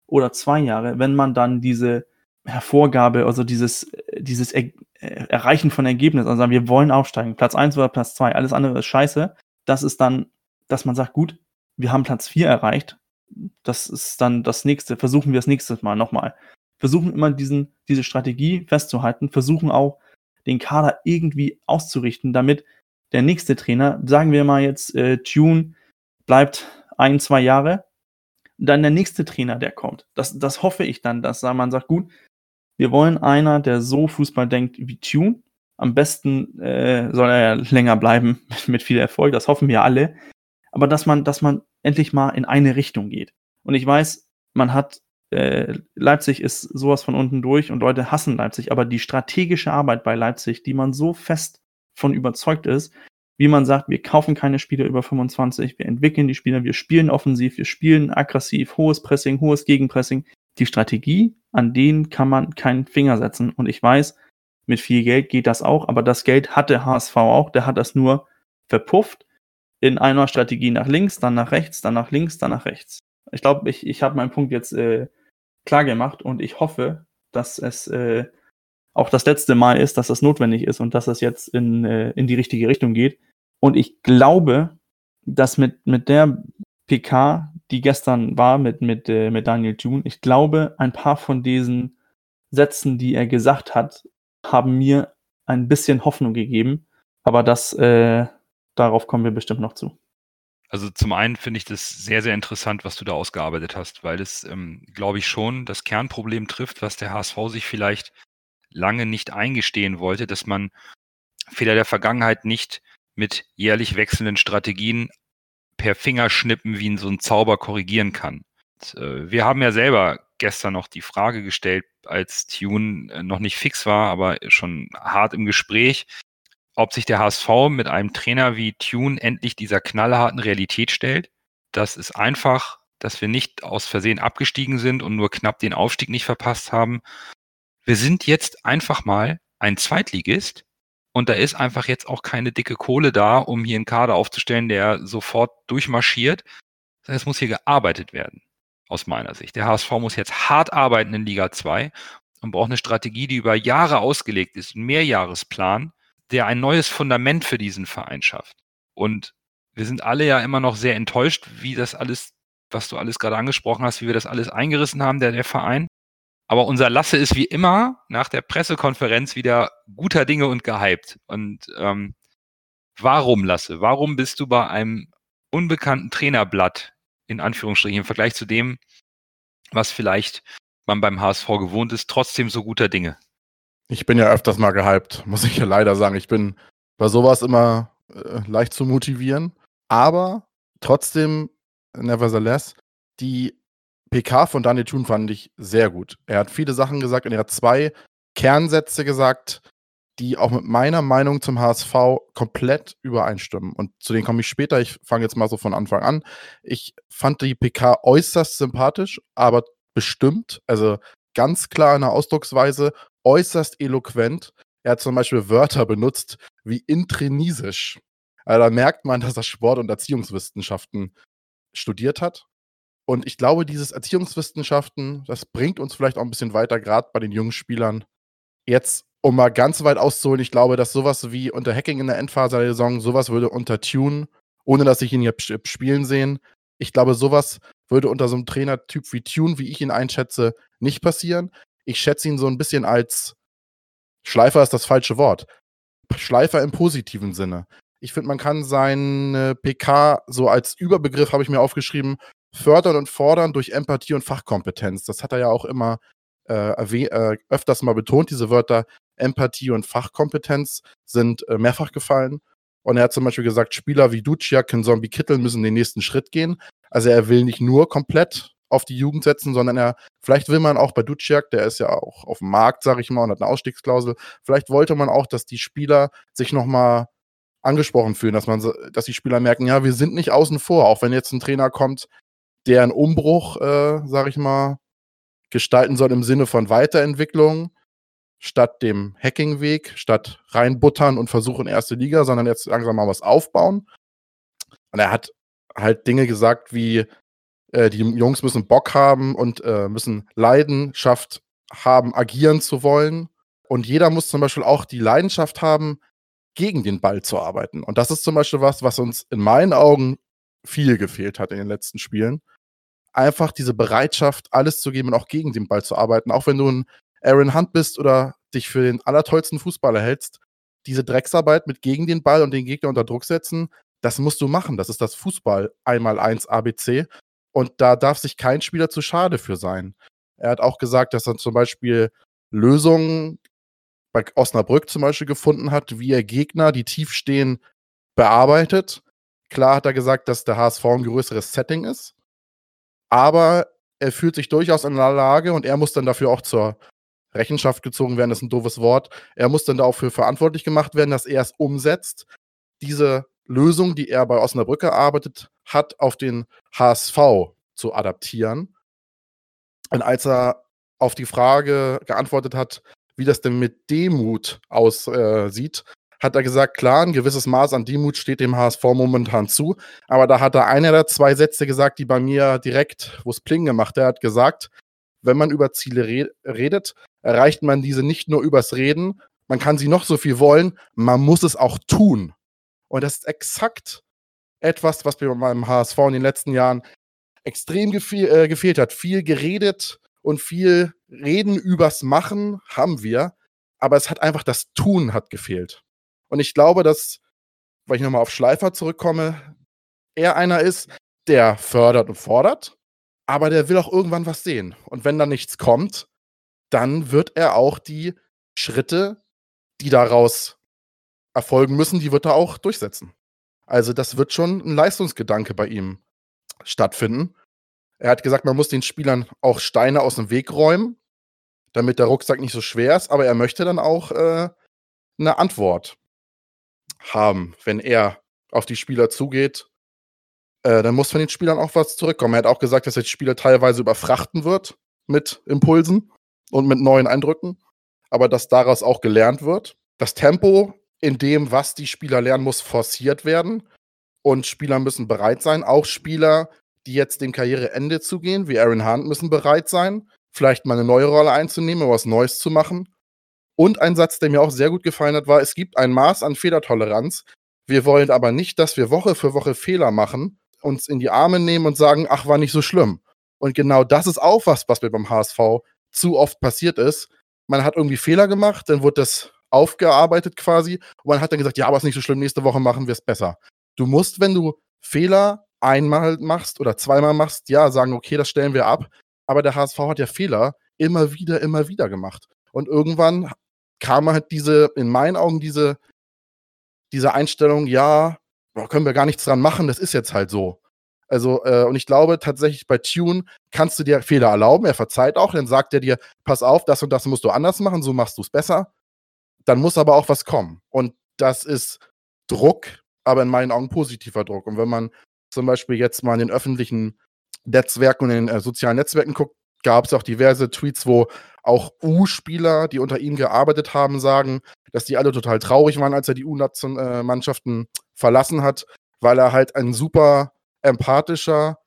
oder zwei Jahre, wenn man dann diese Hervorgabe, also dieses, dieses er Erreichen von Ergebnissen, also sagen, wir wollen aufsteigen, Platz 1 oder Platz 2, alles andere ist scheiße, das ist dann, dass man sagt, gut, wir haben Platz 4 erreicht, das ist dann das nächste, versuchen wir das nächste Mal nochmal. Versuchen immer diesen, diese Strategie festzuhalten, versuchen auch den Kader irgendwie auszurichten, damit der nächste Trainer, sagen wir mal jetzt, äh, Tune bleibt ein, zwei Jahre, dann der nächste Trainer, der kommt. Das, das hoffe ich dann, dass man sagt, gut, wir wollen einer, der so Fußball denkt wie Tune. Am besten äh, soll er ja länger bleiben (laughs) mit viel Erfolg, das hoffen wir alle. Aber dass man, dass man endlich mal in eine Richtung geht. Und ich weiß, man hat äh, Leipzig ist sowas von unten durch und Leute hassen Leipzig, aber die strategische Arbeit bei Leipzig, die man so fest von überzeugt ist, wie man sagt, wir kaufen keine Spieler über 25, wir entwickeln die Spieler, wir spielen offensiv, wir spielen aggressiv, hohes Pressing, hohes Gegenpressing. Die Strategie, an denen kann man keinen Finger setzen. Und ich weiß, mit viel Geld geht das auch, aber das Geld hat der HSV auch, der hat das nur verpufft in einer Strategie nach links, dann nach rechts, dann nach links, dann nach rechts. Ich glaube, ich, ich habe meinen Punkt jetzt äh, klar gemacht und ich hoffe, dass es äh, auch das letzte Mal ist, dass das notwendig ist und dass das jetzt in, äh, in die richtige Richtung geht. Und ich glaube, dass mit, mit der PK, die gestern war, mit, mit, äh, mit Daniel Thune, ich glaube, ein paar von diesen Sätzen, die er gesagt hat, haben mir ein bisschen Hoffnung gegeben. Aber das, äh, darauf kommen wir bestimmt noch zu. Also zum einen finde ich das sehr, sehr interessant, was du da ausgearbeitet hast, weil es, ähm, glaube ich, schon das Kernproblem trifft, was der HSV sich vielleicht lange nicht eingestehen wollte, dass man Fehler der Vergangenheit nicht mit jährlich wechselnden Strategien per Fingerschnippen wie in so ein Zauber korrigieren kann. Und, äh, wir haben ja selber gestern noch die Frage gestellt, als Tune äh, noch nicht fix war, aber schon hart im Gespräch, ob sich der HSV mit einem Trainer wie Tune endlich dieser knallharten Realität stellt. Das ist einfach, dass wir nicht aus Versehen abgestiegen sind und nur knapp den Aufstieg nicht verpasst haben. Wir sind jetzt einfach mal ein Zweitligist und da ist einfach jetzt auch keine dicke Kohle da, um hier einen Kader aufzustellen, der sofort durchmarschiert. Es muss hier gearbeitet werden, aus meiner Sicht. Der HSV muss jetzt hart arbeiten in Liga 2 und braucht eine Strategie, die über Jahre ausgelegt ist, ein Mehrjahresplan, der ein neues Fundament für diesen Verein schafft. Und wir sind alle ja immer noch sehr enttäuscht, wie das alles, was du alles gerade angesprochen hast, wie wir das alles eingerissen haben, der, der Verein. Aber unser Lasse ist wie immer nach der Pressekonferenz wieder guter Dinge und gehypt. Und ähm, warum, Lasse? Warum bist du bei einem unbekannten Trainerblatt, in Anführungsstrichen, im Vergleich zu dem, was vielleicht man beim HSV gewohnt ist, trotzdem so guter Dinge? Ich bin ja öfters mal gehypt, (laughs) muss ich ja leider sagen. Ich bin bei sowas immer äh, leicht zu motivieren. Aber trotzdem, nevertheless, die PK von Daniel Thun fand ich sehr gut. Er hat viele Sachen gesagt und er hat zwei Kernsätze gesagt, die auch mit meiner Meinung zum HSV komplett übereinstimmen. Und zu denen komme ich später. Ich fange jetzt mal so von Anfang an. Ich fand die PK äußerst sympathisch, aber bestimmt, also ganz klar in der Ausdrucksweise äußerst eloquent. Er hat zum Beispiel Wörter benutzt wie intrinsisch. Also da merkt man, dass er Sport- und Erziehungswissenschaften studiert hat. Und ich glaube, dieses Erziehungswissenschaften, das bringt uns vielleicht auch ein bisschen weiter, gerade bei den jungen Spielern. Jetzt, um mal ganz weit auszuholen, ich glaube, dass sowas wie unter Hacking in der Endphase der Saison, sowas würde unter Tune, ohne dass ich ihn hier spielen sehen, ich glaube, sowas würde unter so einem Trainertyp wie Tune, wie ich ihn einschätze, nicht passieren ich schätze ihn so ein bisschen als Schleifer ist das falsche Wort. Schleifer im positiven Sinne. Ich finde, man kann seine PK so als Überbegriff, habe ich mir aufgeschrieben, fördern und fordern durch Empathie und Fachkompetenz. Das hat er ja auch immer äh, äh, öfters mal betont, diese Wörter Empathie und Fachkompetenz sind äh, mehrfach gefallen. Und er hat zum Beispiel gesagt, Spieler wie Duciak Zombie Kittel müssen den nächsten Schritt gehen. Also er will nicht nur komplett auf die Jugend setzen, sondern er, vielleicht will man auch bei Duciak, der ist ja auch auf dem Markt, sage ich mal, und hat eine Ausstiegsklausel, vielleicht wollte man auch, dass die Spieler sich nochmal angesprochen fühlen, dass man, dass die Spieler merken, ja, wir sind nicht außen vor, auch wenn jetzt ein Trainer kommt, der einen Umbruch, äh, sage ich mal, gestalten soll im Sinne von Weiterentwicklung. statt dem Hacking-Weg, statt reinbuttern und versuchen erste Liga, sondern jetzt langsam mal was aufbauen. Und er hat halt Dinge gesagt wie, äh, die Jungs müssen Bock haben und äh, müssen Leidenschaft haben, agieren zu wollen. Und jeder muss zum Beispiel auch die Leidenschaft haben, gegen den Ball zu arbeiten. Und das ist zum Beispiel was, was uns in meinen Augen viel gefehlt hat in den letzten Spielen. Einfach diese Bereitschaft, alles zu geben und auch gegen den Ball zu arbeiten. Auch wenn du ein Aaron Hunt bist oder dich für den allertollsten Fußballer hältst, diese Drecksarbeit mit gegen den Ball und den Gegner unter Druck setzen, das musst du machen. Das ist das Fußball einmal eins ABC. Und da darf sich kein Spieler zu schade für sein. Er hat auch gesagt, dass er zum Beispiel Lösungen bei Osnabrück zum Beispiel gefunden hat, wie er Gegner, die tief stehen, bearbeitet. Klar hat er gesagt, dass der HSV ein größeres Setting ist, aber er fühlt sich durchaus in der Lage und er muss dann dafür auch zur Rechenschaft gezogen werden, das ist ein doofes Wort. Er muss dann dafür verantwortlich gemacht werden, dass er es umsetzt, diese Lösung, die er bei Osnabrück erarbeitet hat, auf den HSV zu adaptieren. Und als er auf die Frage geantwortet hat, wie das denn mit Demut aussieht, äh, hat er gesagt, klar, ein gewisses Maß an Demut steht dem HSV momentan zu. Aber da hat er einer der zwei Sätze gesagt, die bei mir direkt, wo es Pling gemacht er hat gesagt, wenn man über Ziele re redet, erreicht man diese nicht nur übers Reden, man kann sie noch so viel wollen, man muss es auch tun. Und das ist exakt etwas, was mir beim HSV in den letzten Jahren extrem gefehl, äh, gefehlt hat. Viel geredet und viel Reden übers Machen haben wir, aber es hat einfach das Tun hat gefehlt. Und ich glaube, dass, weil ich nochmal auf Schleifer zurückkomme, er einer ist, der fördert und fordert, aber der will auch irgendwann was sehen. Und wenn da nichts kommt, dann wird er auch die Schritte, die daraus erfolgen müssen, die wird er auch durchsetzen. Also das wird schon ein Leistungsgedanke bei ihm stattfinden. Er hat gesagt, man muss den Spielern auch Steine aus dem Weg räumen, damit der Rucksack nicht so schwer ist, aber er möchte dann auch äh, eine Antwort haben, wenn er auf die Spieler zugeht. Äh, dann muss von den Spielern auch was zurückkommen. Er hat auch gesagt, dass er die Spieler teilweise überfrachten wird mit Impulsen und mit neuen Eindrücken, aber dass daraus auch gelernt wird. Das Tempo in dem, was die Spieler lernen, muss forciert werden und Spieler müssen bereit sein. Auch Spieler, die jetzt dem Karriereende zugehen, wie Aaron Hunt, müssen bereit sein, vielleicht mal eine neue Rolle einzunehmen, was Neues zu machen. Und ein Satz, der mir auch sehr gut gefallen hat, war, es gibt ein Maß an Fehlertoleranz. Wir wollen aber nicht, dass wir Woche für Woche Fehler machen, uns in die Arme nehmen und sagen, ach, war nicht so schlimm. Und genau das ist auch was, was mir beim HSV zu oft passiert ist. Man hat irgendwie Fehler gemacht, dann wurde das aufgearbeitet quasi und man hat dann gesagt, ja, aber ist nicht so schlimm, nächste Woche machen wir es besser. Du musst, wenn du Fehler einmal machst oder zweimal machst, ja, sagen, okay, das stellen wir ab. Aber der HSV hat ja Fehler immer wieder, immer wieder gemacht. Und irgendwann kam halt diese, in meinen Augen, diese, diese Einstellung, ja, können wir gar nichts dran machen, das ist jetzt halt so. Also, äh, und ich glaube tatsächlich bei Tune kannst du dir Fehler erlauben, er verzeiht auch, dann sagt er dir, pass auf, das und das musst du anders machen, so machst du es besser. Dann muss aber auch was kommen. Und das ist Druck, aber in meinen Augen positiver Druck. Und wenn man zum Beispiel jetzt mal in den öffentlichen Netzwerken und in den äh, sozialen Netzwerken guckt, gab es auch diverse Tweets, wo auch U-Spieler, die unter ihm gearbeitet haben, sagen, dass die alle total traurig waren, als er die U-Mannschaften äh, verlassen hat, weil er halt ein super empathischer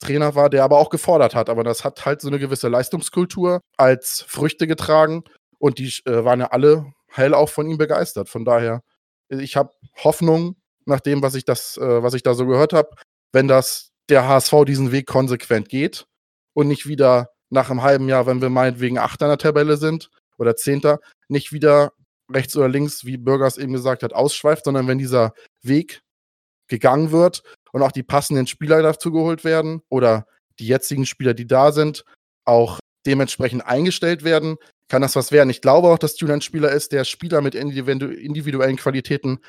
Trainer war, der aber auch gefordert hat. Aber das hat halt so eine gewisse Leistungskultur als Früchte getragen und die äh, waren ja alle heil auch von ihm begeistert. Von daher, ich habe Hoffnung, nach dem, was ich, das, äh, was ich da so gehört habe, wenn das der HSV diesen Weg konsequent geht und nicht wieder nach einem halben Jahr, wenn wir meinetwegen Achter in der Tabelle sind oder Zehnter, nicht wieder rechts oder links, wie Bürgers eben gesagt hat, ausschweift, sondern wenn dieser Weg gegangen wird und auch die passenden Spieler dazu geholt werden oder die jetzigen Spieler, die da sind, auch dementsprechend eingestellt werden, kann das was werden. Ich glaube auch, dass Julian ein Spieler ist, der Spieler mit individuellen Qualitäten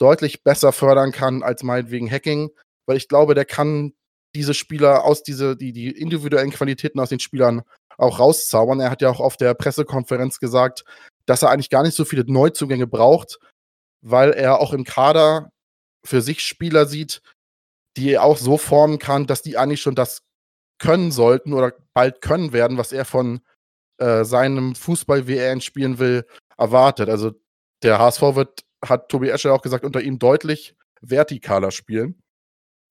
deutlich besser fördern kann als meinetwegen Hacking, weil ich glaube, der kann diese Spieler aus diese, die, die individuellen Qualitäten aus den Spielern auch rauszaubern. Er hat ja auch auf der Pressekonferenz gesagt, dass er eigentlich gar nicht so viele Neuzugänge braucht, weil er auch im Kader für sich Spieler sieht, die er auch so formen kann, dass die eigentlich schon das können sollten oder bald können werden, was er von äh, seinem Fußball, wie er ihn spielen will, erwartet. Also der HSV wird, hat Tobi Escher auch gesagt, unter ihm deutlich vertikaler spielen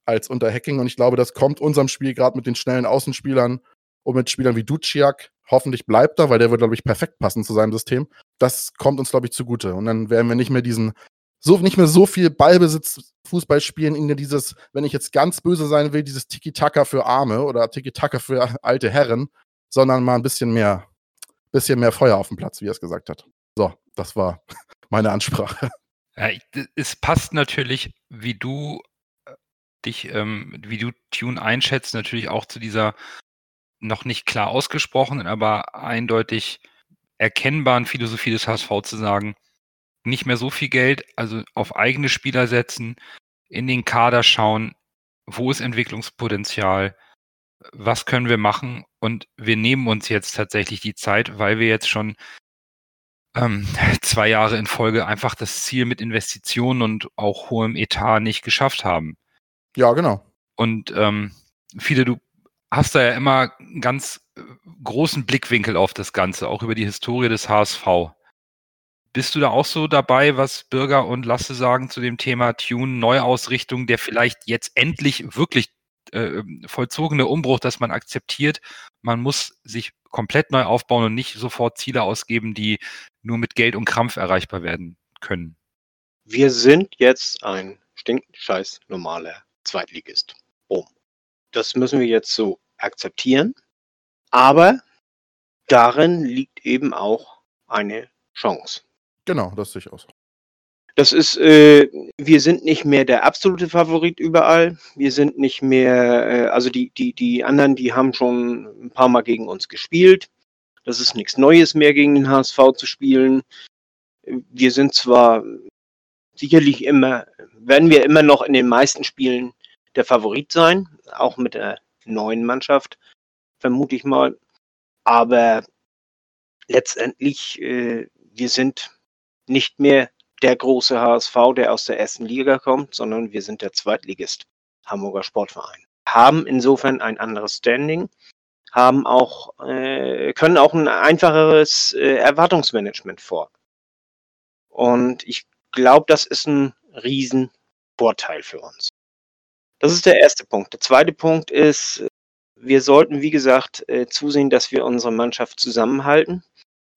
als unter Hacking. Und ich glaube, das kommt unserem Spiel gerade mit den schnellen Außenspielern und mit Spielern wie Duciak. Hoffentlich bleibt er, weil der wird, glaube ich, perfekt passen zu seinem System. Das kommt uns, glaube ich, zugute. Und dann werden wir nicht mehr diesen, so nicht mehr so viel Ballbesitz Fußball spielen, in dieses, wenn ich jetzt ganz böse sein will, dieses Tiki-Taka für Arme oder Tiki-Taka für (laughs) alte Herren, sondern mal ein bisschen mehr, bisschen mehr Feuer auf dem Platz, wie er es gesagt hat. So, das war (laughs) meine Ansprache. Ja, es passt natürlich, wie du äh, dich, ähm, wie du Tune einschätzt, natürlich auch zu dieser noch nicht klar ausgesprochenen, aber eindeutig erkennbaren Philosophie des HSV zu sagen, nicht mehr so viel Geld, also auf eigene Spieler setzen, in den Kader schauen, wo ist Entwicklungspotenzial, was können wir machen und wir nehmen uns jetzt tatsächlich die Zeit, weil wir jetzt schon ähm, (laughs) zwei Jahre in Folge einfach das Ziel mit Investitionen und auch hohem Etat nicht geschafft haben. Ja, genau. Und ähm, viele, du hast da ja immer einen ganz äh, großen Blickwinkel auf das Ganze, auch über die Historie des HSV. Bist du da auch so dabei, was Bürger und Lasse sagen zu dem Thema Tune, Neuausrichtung, der vielleicht jetzt endlich wirklich äh, vollzogene Umbruch, dass man akzeptiert, man muss sich komplett neu aufbauen und nicht sofort Ziele ausgeben, die nur mit Geld und Krampf erreichbar werden können. Wir sind jetzt ein stinkscheiß normaler Zweitligist. Boom. Das müssen wir jetzt so akzeptieren. Aber darin liegt eben auch eine Chance. Genau, das sehe ich aus. Das ist, äh, wir sind nicht mehr der absolute Favorit überall. Wir sind nicht mehr, äh, also die, die, die anderen, die haben schon ein paar Mal gegen uns gespielt. Das ist nichts Neues mehr gegen den HSV zu spielen. Wir sind zwar sicherlich immer, werden wir immer noch in den meisten Spielen der Favorit sein, auch mit der neuen Mannschaft, vermute ich mal. Aber letztendlich, äh, wir sind nicht mehr der große HSV, der aus der ersten Liga kommt, sondern wir sind der Zweitligist Hamburger Sportverein. Haben insofern ein anderes Standing, haben auch, äh, können auch ein einfacheres äh, Erwartungsmanagement vor. Und ich glaube, das ist ein Riesenvorteil für uns. Das ist der erste Punkt. Der zweite Punkt ist, wir sollten, wie gesagt, äh, zusehen, dass wir unsere Mannschaft zusammenhalten.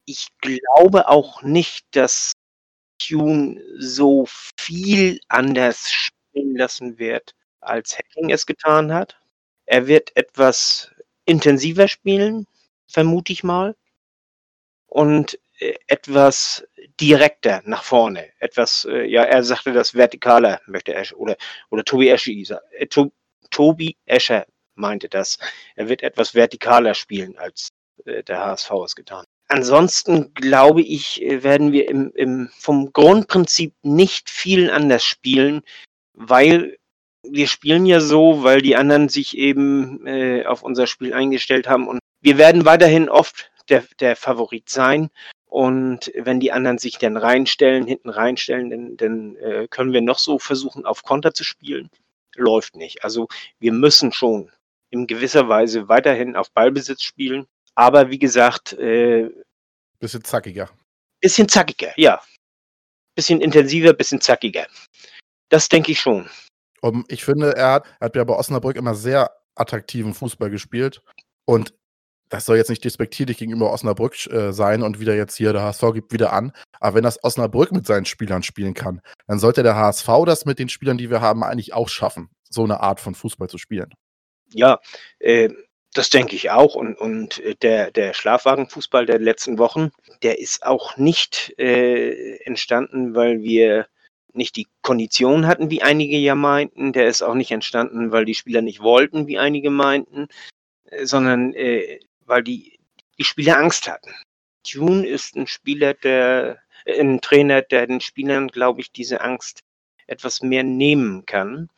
Ich glaube auch nicht, dass Tune so viel anders spielen lassen wird, als Hacking es getan hat. Er wird etwas intensiver spielen, vermute ich mal. Und äh, etwas direkter nach vorne. Etwas, äh, ja, er sagte das vertikaler, möchte er, oder, oder Tobi Escher, äh, to, Tobi Escher meinte das. Er wird etwas vertikaler spielen, als äh, der HSV es getan Ansonsten glaube ich, äh, werden wir im, im, vom Grundprinzip nicht viel anders spielen, weil wir spielen ja so, weil die anderen sich eben äh, auf unser Spiel eingestellt haben und wir werden weiterhin oft der, der Favorit sein. Und wenn die anderen sich dann reinstellen, hinten reinstellen, dann, dann äh, können wir noch so versuchen, auf Konter zu spielen. Läuft nicht. Also wir müssen schon in gewisser Weise weiterhin auf Ballbesitz spielen aber wie gesagt. Äh, bisschen zackiger. Bisschen zackiger, ja. Bisschen intensiver, bisschen zackiger. Das denke ich schon. Um, ich finde, er hat, er hat ja bei Osnabrück immer sehr attraktiven Fußball gespielt. Und das soll jetzt nicht despektierlich gegenüber Osnabrück äh, sein und wieder jetzt hier der HSV gibt wieder an. Aber wenn das Osnabrück mit seinen Spielern spielen kann, dann sollte der HSV das mit den Spielern, die wir haben, eigentlich auch schaffen, so eine Art von Fußball zu spielen. Ja, äh, das denke ich auch. Und, und äh, der, der Schlafwagenfußball der letzten Wochen, der ist auch nicht äh, entstanden, weil wir nicht die Kondition hatten, wie einige ja meinten. Der ist auch nicht entstanden, weil die Spieler nicht wollten, wie einige meinten, äh, sondern äh, weil die, die Spieler Angst hatten. Tune ist ein Spieler, der, äh, ein Trainer, der den Spielern, glaube ich, diese Angst etwas mehr nehmen kann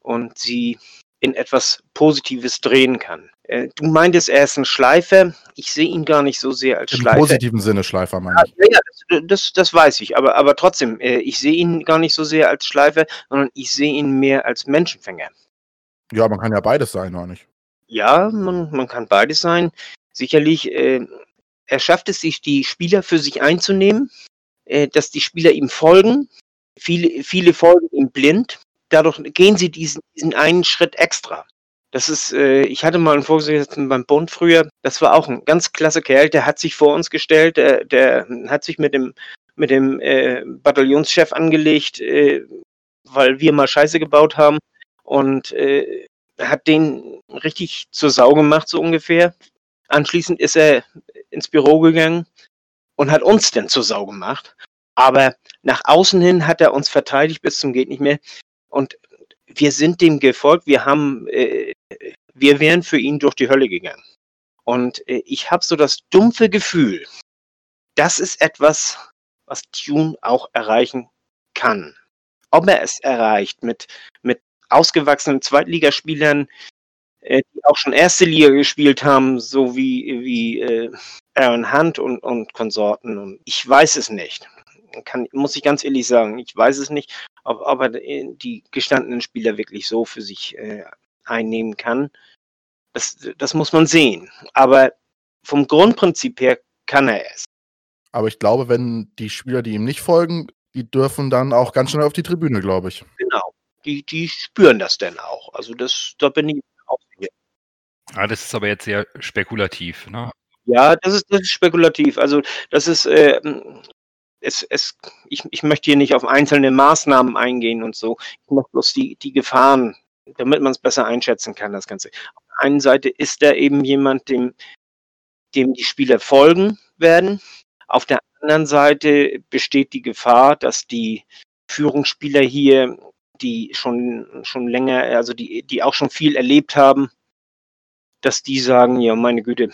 und sie in etwas Positives drehen kann. Äh, du meintest, er ist ein Schleifer. Ich sehe ihn gar nicht so sehr als Im Schleifer. Im positiven Sinne Schleifer, meine ich. Ja, ja das, das, weiß ich. Aber, aber trotzdem, äh, ich sehe ihn gar nicht so sehr als Schleifer, sondern ich sehe ihn mehr als Menschenfänger. Ja, man kann ja beides sein, oder nicht? Ja, man, man kann beides sein. Sicherlich, äh, er schafft es sich, die Spieler für sich einzunehmen, äh, dass die Spieler ihm folgen. Viele, viele folgen ihm blind. Dadurch gehen sie diesen, diesen einen Schritt extra. Das ist, äh, ich hatte mal einen Vorgesetzten beim Bund früher, das war auch ein ganz klasse Kerl, der hat sich vor uns gestellt, der, der hat sich mit dem, mit dem äh, Bataillonschef angelegt, äh, weil wir mal Scheiße gebaut haben und äh, hat den richtig zur Sau gemacht, so ungefähr. Anschließend ist er ins Büro gegangen und hat uns dann zur Sau gemacht. Aber nach außen hin hat er uns verteidigt bis zum geht nicht mehr. Und wir sind dem gefolgt. Wir haben, äh, wir wären für ihn durch die Hölle gegangen. Und äh, ich habe so das dumpfe Gefühl, das ist etwas, was Tune auch erreichen kann. Ob er es erreicht mit, mit ausgewachsenen Zweitligaspielern, äh, die auch schon erste Liga gespielt haben, so wie, wie äh, Aaron Hunt und, und Konsorten. Und ich weiß es nicht. Kann, muss ich ganz ehrlich sagen, ich weiß es nicht, ob, ob er die gestandenen Spieler wirklich so für sich äh, einnehmen kann. Das, das muss man sehen. Aber vom Grundprinzip her kann er es. Aber ich glaube, wenn die Spieler, die ihm nicht folgen, die dürfen dann auch ganz schnell auf die Tribüne, glaube ich. Genau. Die, die spüren das denn auch. Also das, da bin ich auch hier. Ah, das ist aber jetzt sehr spekulativ, ne? Ja, das ist, das ist spekulativ. Also das ist, äh, es, es, ich, ich möchte hier nicht auf einzelne Maßnahmen eingehen und so. Ich mache bloß die, die Gefahren, damit man es besser einschätzen kann, das Ganze. Auf der einen Seite ist er eben jemand, dem, dem die Spieler folgen werden. Auf der anderen Seite besteht die Gefahr, dass die Führungsspieler hier, die schon, schon länger, also die, die auch schon viel erlebt haben, dass die sagen, ja, meine Güte,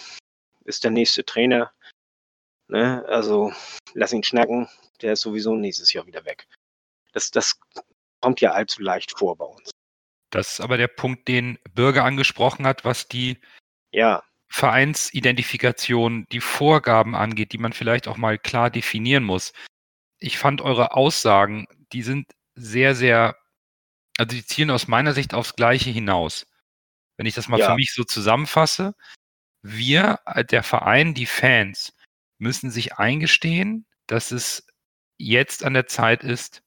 ist der nächste Trainer. Ne? Also lass ihn schnacken, der ist sowieso nächstes Jahr wieder weg. Das, das kommt ja allzu leicht vor bei uns. Das ist aber der Punkt, den Bürger angesprochen hat, was die ja. Vereinsidentifikation, die Vorgaben angeht, die man vielleicht auch mal klar definieren muss. Ich fand eure Aussagen, die sind sehr, sehr, also die zielen aus meiner Sicht aufs Gleiche hinaus. Wenn ich das mal ja. für mich so zusammenfasse, wir, äh, der Verein, die Fans, müssen sich eingestehen, dass es jetzt an der Zeit ist,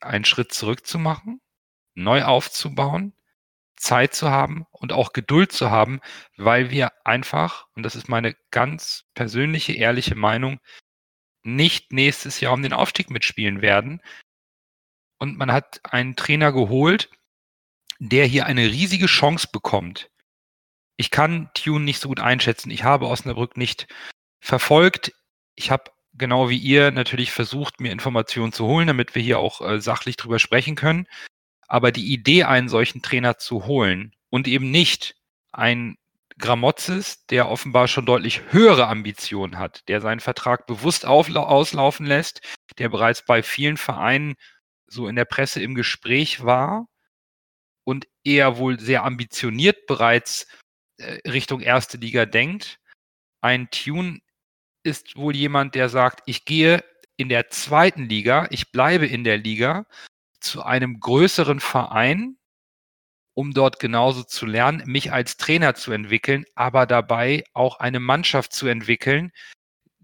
einen Schritt zurück zu machen, neu aufzubauen, Zeit zu haben und auch Geduld zu haben, weil wir einfach, und das ist meine ganz persönliche, ehrliche Meinung, nicht nächstes Jahr um den Aufstieg mitspielen werden. Und man hat einen Trainer geholt, der hier eine riesige Chance bekommt. Ich kann Tune nicht so gut einschätzen. Ich habe Osnabrück nicht verfolgt. Ich habe genau wie ihr natürlich versucht, mir Informationen zu holen, damit wir hier auch äh, sachlich drüber sprechen können. Aber die Idee, einen solchen Trainer zu holen und eben nicht ein Gramozis, der offenbar schon deutlich höhere Ambitionen hat, der seinen Vertrag bewusst auslaufen lässt, der bereits bei vielen Vereinen so in der Presse im Gespräch war und eher wohl sehr ambitioniert bereits äh, Richtung erste Liga denkt. Ein Tune ist wohl jemand, der sagt, ich gehe in der zweiten Liga, ich bleibe in der Liga zu einem größeren Verein, um dort genauso zu lernen, mich als Trainer zu entwickeln, aber dabei auch eine Mannschaft zu entwickeln,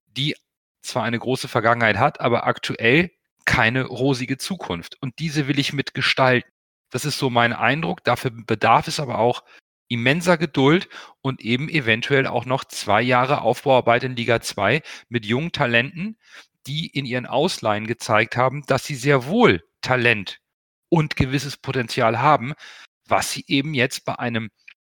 die zwar eine große Vergangenheit hat, aber aktuell keine rosige Zukunft. Und diese will ich mitgestalten. Das ist so mein Eindruck. Dafür bedarf es aber auch immenser Geduld und eben eventuell auch noch zwei Jahre Aufbauarbeit in Liga 2 mit jungen Talenten, die in ihren Ausleihen gezeigt haben, dass sie sehr wohl Talent und gewisses Potenzial haben, was sie eben jetzt bei einem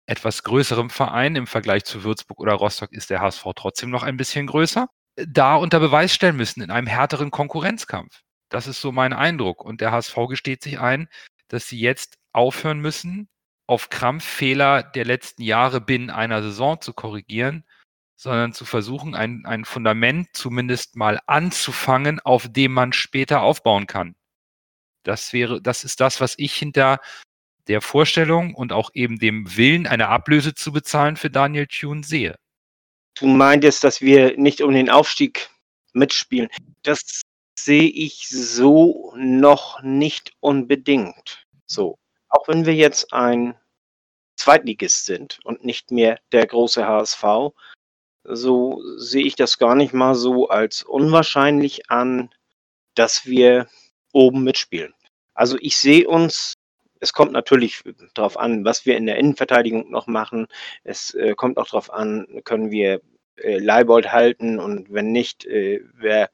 etwas größeren Verein im Vergleich zu Würzburg oder Rostock ist der HSV trotzdem noch ein bisschen größer, da unter Beweis stellen müssen in einem härteren Konkurrenzkampf. Das ist so mein Eindruck. Und der HSV gesteht sich ein, dass sie jetzt aufhören müssen, auf Krampf Fehler der letzten Jahre binnen einer Saison zu korrigieren, sondern zu versuchen, ein, ein Fundament zumindest mal anzufangen, auf dem man später aufbauen kann. Das wäre, das ist das, was ich hinter der Vorstellung und auch eben dem Willen, eine Ablöse zu bezahlen für Daniel Thune sehe. Du meintest, dass wir nicht um den Aufstieg mitspielen. Das sehe ich so noch nicht unbedingt. So auch wenn wir jetzt ein Zweitligist sind und nicht mehr der große HSV, so sehe ich das gar nicht mal so als unwahrscheinlich an, dass wir oben mitspielen. Also ich sehe uns, es kommt natürlich darauf an, was wir in der Innenverteidigung noch machen. Es äh, kommt auch darauf an, können wir äh, Leibold halten und wenn nicht, äh, wer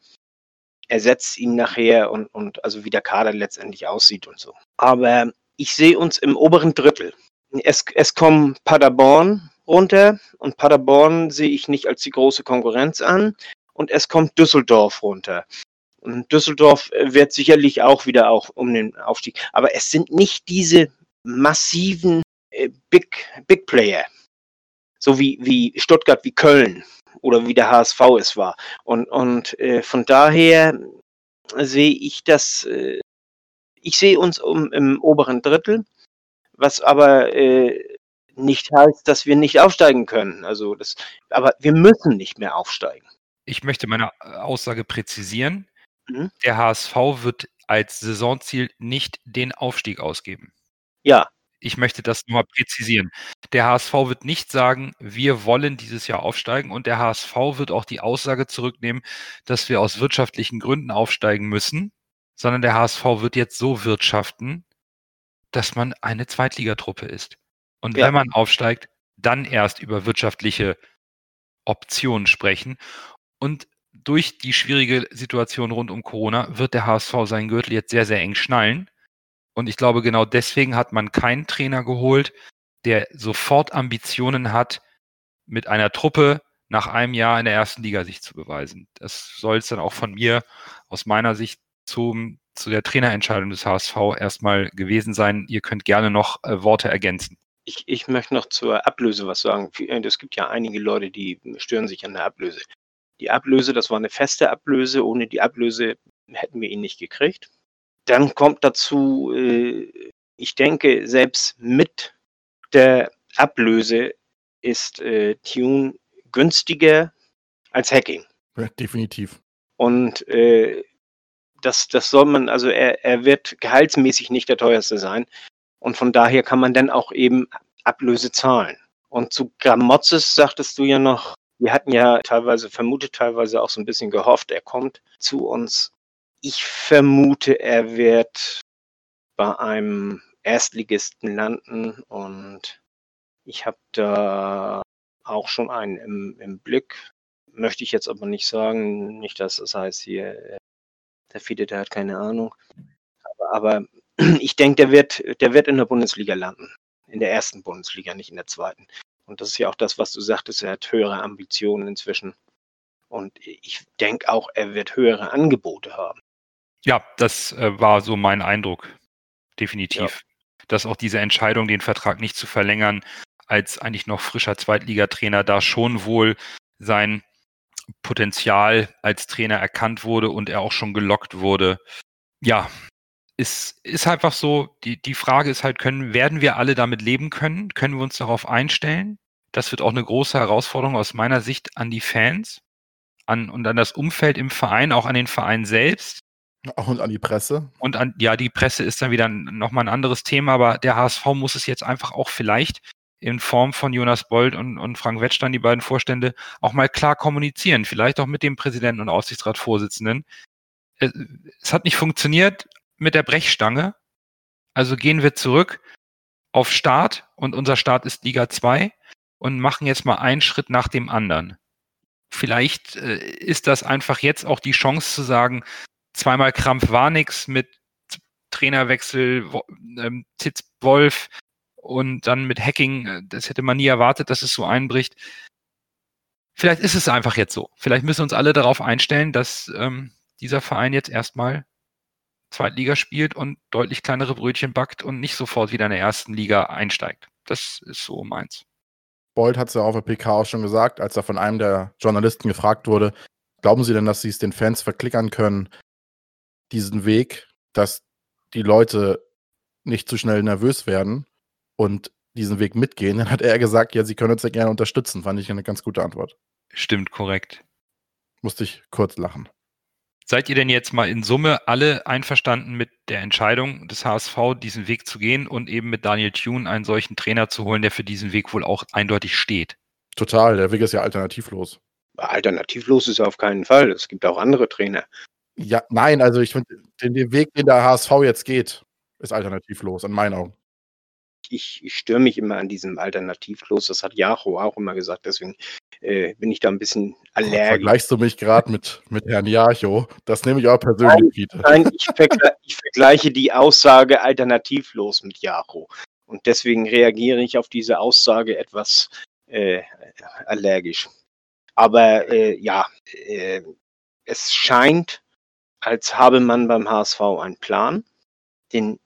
ersetzt ihn nachher und, und also wie der Kader letztendlich aussieht und so. Aber ich sehe uns im oberen Drittel. Es, es kommen Paderborn runter und Paderborn sehe ich nicht als die große Konkurrenz an und es kommt Düsseldorf runter. Und Düsseldorf äh, wird sicherlich auch wieder auch um den Aufstieg. Aber es sind nicht diese massiven äh, Big, Big Player. So wie, wie Stuttgart, wie Köln oder wie der HSV es war. Und, und äh, von daher sehe ich das, äh, ich sehe uns um, im oberen Drittel, was aber äh, nicht heißt, dass wir nicht aufsteigen können. Also das, aber wir müssen nicht mehr aufsteigen. Ich möchte meine äh, Aussage präzisieren. Mhm. Der HSV wird als Saisonziel nicht den Aufstieg ausgeben. Ja. Ich möchte das nur präzisieren. Der HSV wird nicht sagen, wir wollen dieses Jahr aufsteigen und der HSV wird auch die Aussage zurücknehmen, dass wir aus wirtschaftlichen Gründen aufsteigen müssen, sondern der HSV wird jetzt so wirtschaften, dass man eine Zweitligatruppe ist. Und ja. wenn man aufsteigt, dann erst über wirtschaftliche Optionen sprechen. Und durch die schwierige Situation rund um Corona wird der HSV seinen Gürtel jetzt sehr, sehr eng schnallen. Und ich glaube, genau deswegen hat man keinen Trainer geholt, der sofort Ambitionen hat, mit einer Truppe nach einem Jahr in der ersten Liga sich zu beweisen. Das soll es dann auch von mir aus meiner Sicht zum, zu der Trainerentscheidung des HSV erstmal gewesen sein. Ihr könnt gerne noch äh, Worte ergänzen. Ich, ich möchte noch zur Ablöse was sagen. Es gibt ja einige Leute, die stören sich an der Ablöse. Die Ablöse, das war eine feste Ablöse. Ohne die Ablöse hätten wir ihn nicht gekriegt. Dann kommt dazu, äh, ich denke, selbst mit der Ablöse ist äh, Tune günstiger als Hacking. Ja, definitiv. Und äh, das, das soll man, also er, er wird gehaltsmäßig nicht der teuerste sein. Und von daher kann man dann auch eben Ablöse zahlen. Und zu Gramozis sagtest du ja noch, wir hatten ja teilweise vermutet, teilweise auch so ein bisschen gehofft, er kommt zu uns. Ich vermute, er wird bei einem Erstligisten landen und ich habe da auch schon einen im, im Blick. Möchte ich jetzt aber nicht sagen, nicht, dass das heißt hier, der Fide, der hat keine Ahnung. Aber, aber (clears throat) ich denke, der wird, der wird in der Bundesliga landen. In der ersten Bundesliga, nicht in der zweiten. Und das ist ja auch das, was du sagtest, er hat höhere Ambitionen inzwischen. Und ich denke auch, er wird höhere Angebote haben. Ja, das äh, war so mein Eindruck. Definitiv. Ja. Dass auch diese Entscheidung, den Vertrag nicht zu verlängern, als eigentlich noch frischer Zweitligatrainer da schon wohl sein Potenzial als Trainer erkannt wurde und er auch schon gelockt wurde. Ja, ist, ist einfach so, die, die Frage ist halt, können, werden wir alle damit leben können? Können wir uns darauf einstellen? Das wird auch eine große Herausforderung aus meiner Sicht an die Fans an, und an das Umfeld im Verein, auch an den Verein selbst. Auch und an die Presse. Und an, ja, die Presse ist dann wieder nochmal ein anderes Thema, aber der HSV muss es jetzt einfach auch vielleicht in Form von Jonas Bold und, und Frank Wettstein, die beiden Vorstände, auch mal klar kommunizieren. Vielleicht auch mit dem Präsidenten und Aufsichtsratsvorsitzenden. Es, es hat nicht funktioniert mit der Brechstange. Also gehen wir zurück auf Start und unser Start ist Liga 2 und machen jetzt mal einen Schritt nach dem anderen. Vielleicht äh, ist das einfach jetzt auch die Chance zu sagen, zweimal Krampf war nix mit Trainerwechsel, ähm, Titz Wolf und dann mit Hacking. Äh, das hätte man nie erwartet, dass es so einbricht. Vielleicht ist es einfach jetzt so. Vielleicht müssen uns alle darauf einstellen, dass ähm, dieser Verein jetzt erstmal Zweitliga spielt und deutlich kleinere Brötchen backt und nicht sofort wieder in der ersten Liga einsteigt. Das ist so meins. Boyd hat es ja auf der PK auch schon gesagt, als er von einem der Journalisten gefragt wurde, glauben Sie denn, dass Sie es den Fans verklickern können, diesen Weg, dass die Leute nicht zu schnell nervös werden und diesen Weg mitgehen? Dann hat er gesagt, ja, Sie können uns ja gerne unterstützen. Fand ich eine ganz gute Antwort. Stimmt, korrekt. Musste ich kurz lachen. Seid ihr denn jetzt mal in Summe alle einverstanden mit der Entscheidung des HSV, diesen Weg zu gehen und eben mit Daniel Thune einen solchen Trainer zu holen, der für diesen Weg wohl auch eindeutig steht? Total, der Weg ist ja alternativlos. Alternativlos ist er auf keinen Fall. Es gibt auch andere Trainer. Ja, nein, also ich finde, den, den Weg, den der HSV jetzt geht, ist alternativlos, in meinen Augen. Ich, ich störe mich immer an diesem Alternativlos. Das hat Jacho auch immer gesagt. Deswegen äh, bin ich da ein bisschen allergisch. Vergleichst du mich gerade mit, mit Herrn Jacho? Das nehme ich auch persönlich, Peter. Nein, (laughs) ich, vergle ich vergleiche die Aussage alternativlos mit Jacho. Und deswegen reagiere ich auf diese Aussage etwas äh, allergisch. Aber äh, ja, äh, es scheint, als habe man beim HSV einen Plan, den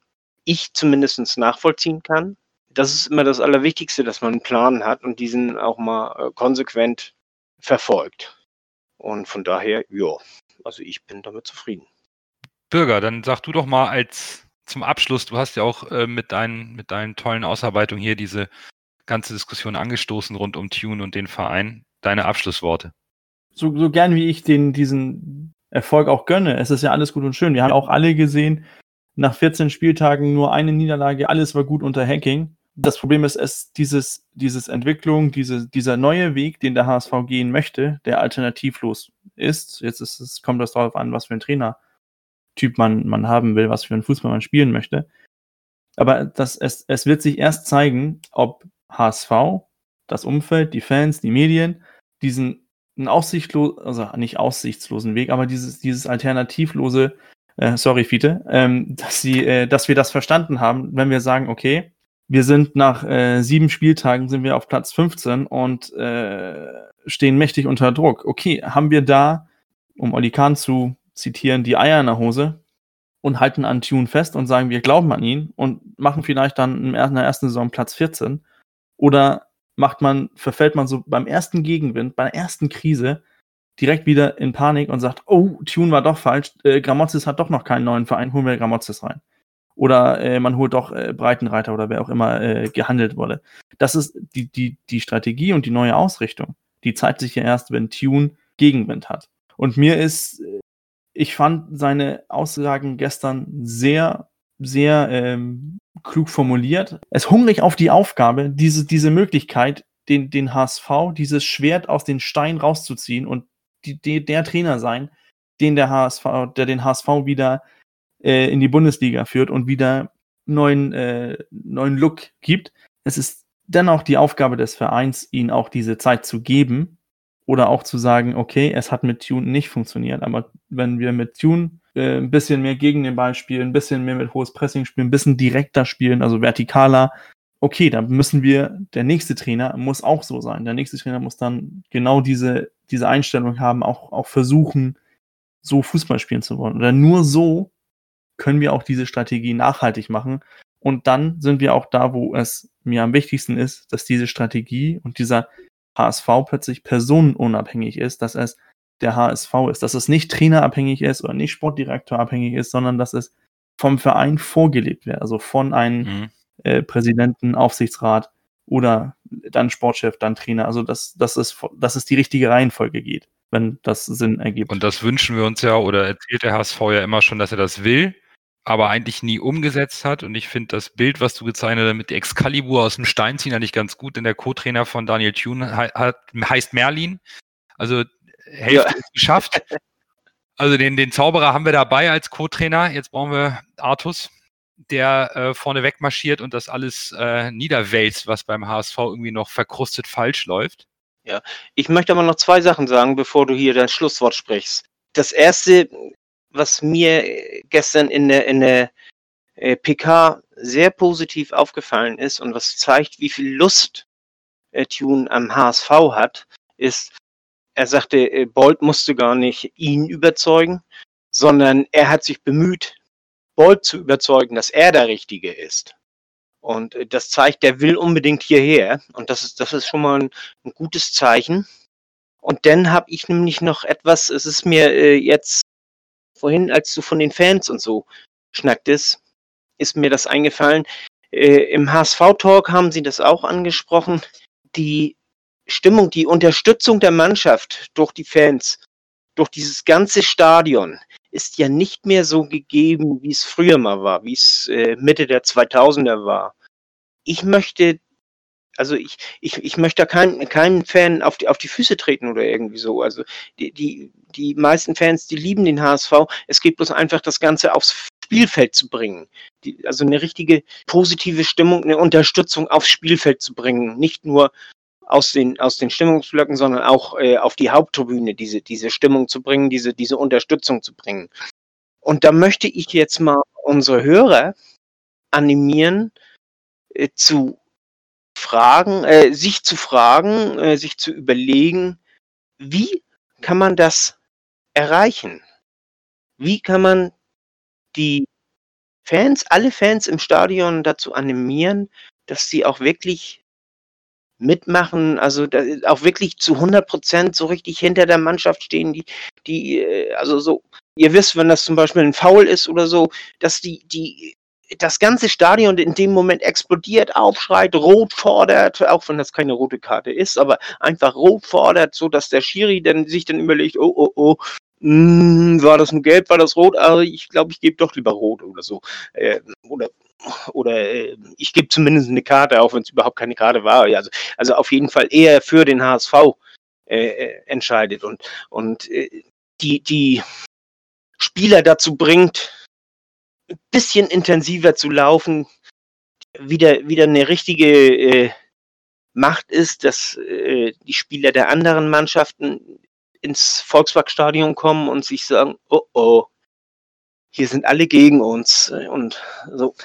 ich zumindest nachvollziehen kann. Das ist immer das Allerwichtigste, dass man einen Plan hat und diesen auch mal äh, konsequent verfolgt. Und von daher, ja, also ich bin damit zufrieden. Bürger, dann sag du doch mal als zum Abschluss, du hast ja auch äh, mit, deinen, mit deinen tollen Ausarbeitungen hier diese ganze Diskussion angestoßen rund um Tune und den Verein. Deine Abschlussworte. So, so gern wie ich den, diesen Erfolg auch gönne, es ist ja alles gut und schön. Wir haben auch alle gesehen, nach 14 Spieltagen nur eine Niederlage, alles war gut unter Hacking. Das Problem ist, es dieses, dieses Entwicklung, diese, dieser neue Weg, den der HSV gehen möchte, der alternativlos ist. Jetzt ist es, kommt das darauf an, was für ein Trainertyp man, man haben will, was für ein Fußball man spielen möchte. Aber das, es, es wird sich erst zeigen, ob HSV, das Umfeld, die Fans, die Medien, diesen aussichtslosen, also nicht aussichtslosen Weg, aber dieses, dieses alternativlose, äh, sorry, Fiete, ähm, dass sie, äh, dass wir das verstanden haben, wenn wir sagen, okay, wir sind nach äh, sieben Spieltagen sind wir auf Platz 15 und äh, stehen mächtig unter Druck. Okay, haben wir da, um Oli Kahn zu zitieren, die Eier in der Hose und halten an Tune fest und sagen, wir glauben an ihn und machen vielleicht dann in der ersten Saison Platz 14 oder macht man, verfällt man so beim ersten Gegenwind, bei der ersten Krise direkt wieder in Panik und sagt, oh, Tune war doch falsch, äh, Gramozis hat doch noch keinen neuen Verein, holen wir Gramozis rein. Oder äh, man holt doch äh, Breitenreiter oder wer auch immer äh, gehandelt wurde. Das ist die, die, die Strategie und die neue Ausrichtung. Die zeigt sich ja erst, wenn Tune Gegenwind hat. Und mir ist, äh, ich fand seine Aussagen gestern sehr, sehr ähm, klug formuliert. Es hungrig auf die Aufgabe, diese, diese Möglichkeit, den, den HSV, dieses Schwert aus den Steinen rauszuziehen und die, die, der Trainer sein, den der HSV, der den HSV wieder äh, in die Bundesliga führt und wieder neuen, äh, neuen Look gibt. Es ist dennoch die Aufgabe des Vereins, ihnen auch diese Zeit zu geben oder auch zu sagen, okay, es hat mit Tune nicht funktioniert, aber wenn wir mit Tune äh, ein bisschen mehr gegen den Ball spielen, ein bisschen mehr mit hohes Pressing spielen, ein bisschen direkter spielen, also vertikaler, okay, dann müssen wir, der nächste Trainer muss auch so sein. Der nächste Trainer muss dann genau diese, diese Einstellung haben, auch, auch versuchen, so Fußball spielen zu wollen. Oder nur so können wir auch diese Strategie nachhaltig machen. Und dann sind wir auch da, wo es mir am wichtigsten ist, dass diese Strategie und dieser HSV plötzlich personenunabhängig ist, dass es der HSV ist, dass es nicht trainerabhängig ist oder nicht sportdirektorabhängig ist, sondern dass es vom Verein vorgelebt wird, also von einem mhm. Äh, Präsidenten, Aufsichtsrat oder dann Sportchef, dann Trainer, also dass, dass, es, dass es die richtige Reihenfolge geht, wenn das Sinn ergibt. Und das wünschen wir uns ja oder erzählt der HSV ja immer schon, dass er das will, aber eigentlich nie umgesetzt hat. Und ich finde das Bild, was du gezeichnet hast mit Excalibur aus dem Stein ziehen, eigentlich ganz gut, denn der Co-Trainer von Daniel Thune hat, heißt Merlin. Also Hälfte ja. ist geschafft. Also den, den Zauberer haben wir dabei als Co-Trainer. Jetzt brauchen wir Artus, der äh, vorne weg marschiert und das alles äh, niederwälzt, was beim HSV irgendwie noch verkrustet falsch läuft. Ja, ich möchte aber noch zwei Sachen sagen, bevor du hier das Schlusswort sprichst. Das erste, was mir gestern in der, in der äh, PK sehr positiv aufgefallen ist und was zeigt, wie viel Lust äh, Tune am HSV hat, ist, er sagte, äh, Bolt musste gar nicht ihn überzeugen, sondern er hat sich bemüht, Bolt zu überzeugen, dass er der Richtige ist. Und äh, das zeigt, der will unbedingt hierher. Und das ist, das ist schon mal ein, ein gutes Zeichen. Und dann habe ich nämlich noch etwas, es ist mir äh, jetzt vorhin, als du von den Fans und so schnacktest, ist mir das eingefallen. Äh, Im HSV-Talk haben sie das auch angesprochen. Die Stimmung, die Unterstützung der Mannschaft durch die Fans, durch dieses ganze Stadion ist ja nicht mehr so gegeben, wie es früher mal war, wie es äh, Mitte der 2000er war. Ich möchte Also ich, ich, ich möchte da keinen keinen Fan auf die, auf die Füße treten oder irgendwie so. Also die, die, die meisten Fans, die lieben den HSV. Es geht bloß einfach, das Ganze aufs Spielfeld zu bringen. Die, also eine richtige positive Stimmung, eine Unterstützung aufs Spielfeld zu bringen. Nicht nur aus den, aus den Stimmungsblöcken, sondern auch äh, auf die Haupttribüne diese, diese Stimmung zu bringen, diese, diese Unterstützung zu bringen. Und da möchte ich jetzt mal unsere Hörer animieren, äh, zu fragen, äh, sich zu fragen, äh, sich zu überlegen, wie kann man das erreichen? Wie kann man die Fans, alle Fans im Stadion dazu animieren, dass sie auch wirklich mitmachen, also da, auch wirklich zu 100 Prozent so richtig hinter der Mannschaft stehen, die, die, äh, also so, ihr wisst, wenn das zum Beispiel ein Foul ist oder so, dass die, die, das ganze Stadion in dem Moment explodiert, aufschreit, rot fordert, auch wenn das keine rote Karte ist, aber einfach rot fordert, so dass der Schiri dann sich dann überlegt, oh, oh, oh, mh, war das ein Gelb, war das Rot? Also ich glaube, ich gebe doch lieber Rot oder so. Äh, oder oder äh, ich gebe zumindest eine Karte, auch wenn es überhaupt keine Karte war. Also, also auf jeden Fall eher für den HSV äh, äh, entscheidet und, und äh, die, die Spieler dazu bringt, ein bisschen intensiver zu laufen, wieder, wieder eine richtige äh, Macht ist, dass äh, die Spieler der anderen Mannschaften ins Volksparkstadion kommen und sich sagen, oh oh, hier sind alle gegen uns. Und so,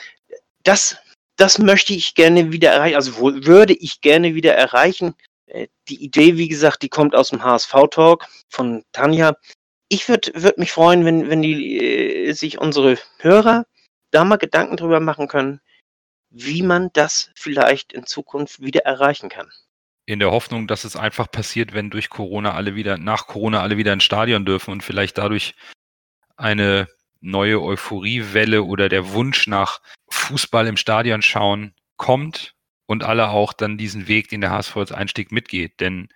das, das möchte ich gerne wieder erreichen, also würde ich gerne wieder erreichen. Äh, die Idee, wie gesagt, die kommt aus dem HSV-Talk von Tanja. Ich würde würd mich freuen, wenn, wenn die äh, sich unsere Hörer da mal Gedanken drüber machen können, wie man das vielleicht in Zukunft wieder erreichen kann. In der Hoffnung, dass es einfach passiert, wenn durch Corona alle wieder, nach Corona alle wieder ins Stadion dürfen und vielleicht dadurch eine neue Euphoriewelle oder der Wunsch nach Fußball im Stadion schauen kommt und alle auch dann diesen Weg, den der HSV als Einstieg mitgeht. Denn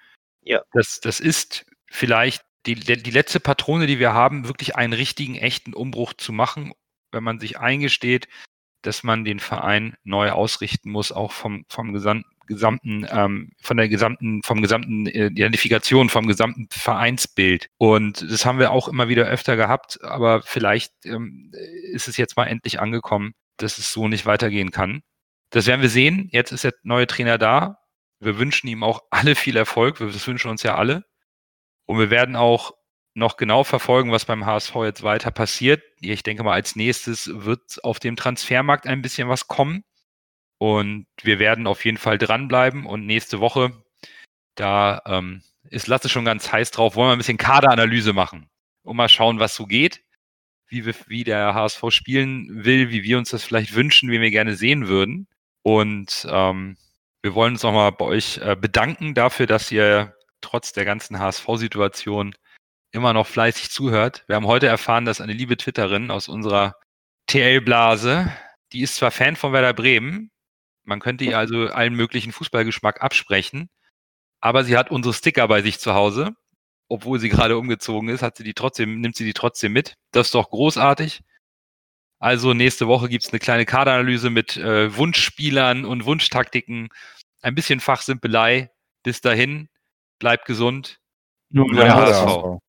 ja. das, das ist vielleicht die, die letzte Patrone, die wir haben, wirklich einen richtigen, echten Umbruch zu machen, wenn man sich eingesteht, dass man den Verein neu ausrichten muss, auch vom, vom gesamten gesamten, ähm, von der gesamten, vom gesamten äh, Identifikation, vom gesamten Vereinsbild. Und das haben wir auch immer wieder öfter gehabt, aber vielleicht ähm, ist es jetzt mal endlich angekommen, dass es so nicht weitergehen kann. Das werden wir sehen. Jetzt ist der neue Trainer da. Wir wünschen ihm auch alle viel Erfolg. Das wünschen uns ja alle. Und wir werden auch noch genau verfolgen, was beim HSV jetzt weiter passiert. Ich denke mal, als nächstes wird auf dem Transfermarkt ein bisschen was kommen. Und wir werden auf jeden Fall dranbleiben. Und nächste Woche, da ähm, ist Lasse schon ganz heiß drauf, wollen wir ein bisschen Kaderanalyse machen und mal schauen, was so geht, wie, wir, wie der HSV spielen will, wie wir uns das vielleicht wünschen, wie wir gerne sehen würden. Und ähm, wir wollen uns nochmal bei euch äh, bedanken dafür, dass ihr trotz der ganzen HSV-Situation immer noch fleißig zuhört. Wir haben heute erfahren, dass eine liebe Twitterin aus unserer TL-Blase, die ist zwar Fan von Werder Bremen, man könnte ihr also allen möglichen Fußballgeschmack absprechen. Aber sie hat unsere Sticker bei sich zu Hause. Obwohl sie gerade umgezogen ist, hat sie die trotzdem, nimmt sie die trotzdem mit. Das ist doch großartig. Also nächste Woche gibt es eine kleine Kaderanalyse mit äh, Wunschspielern und Wunschtaktiken. Ein bisschen Fachsimpelei. Bis dahin, bleibt gesund. Nur der HSV.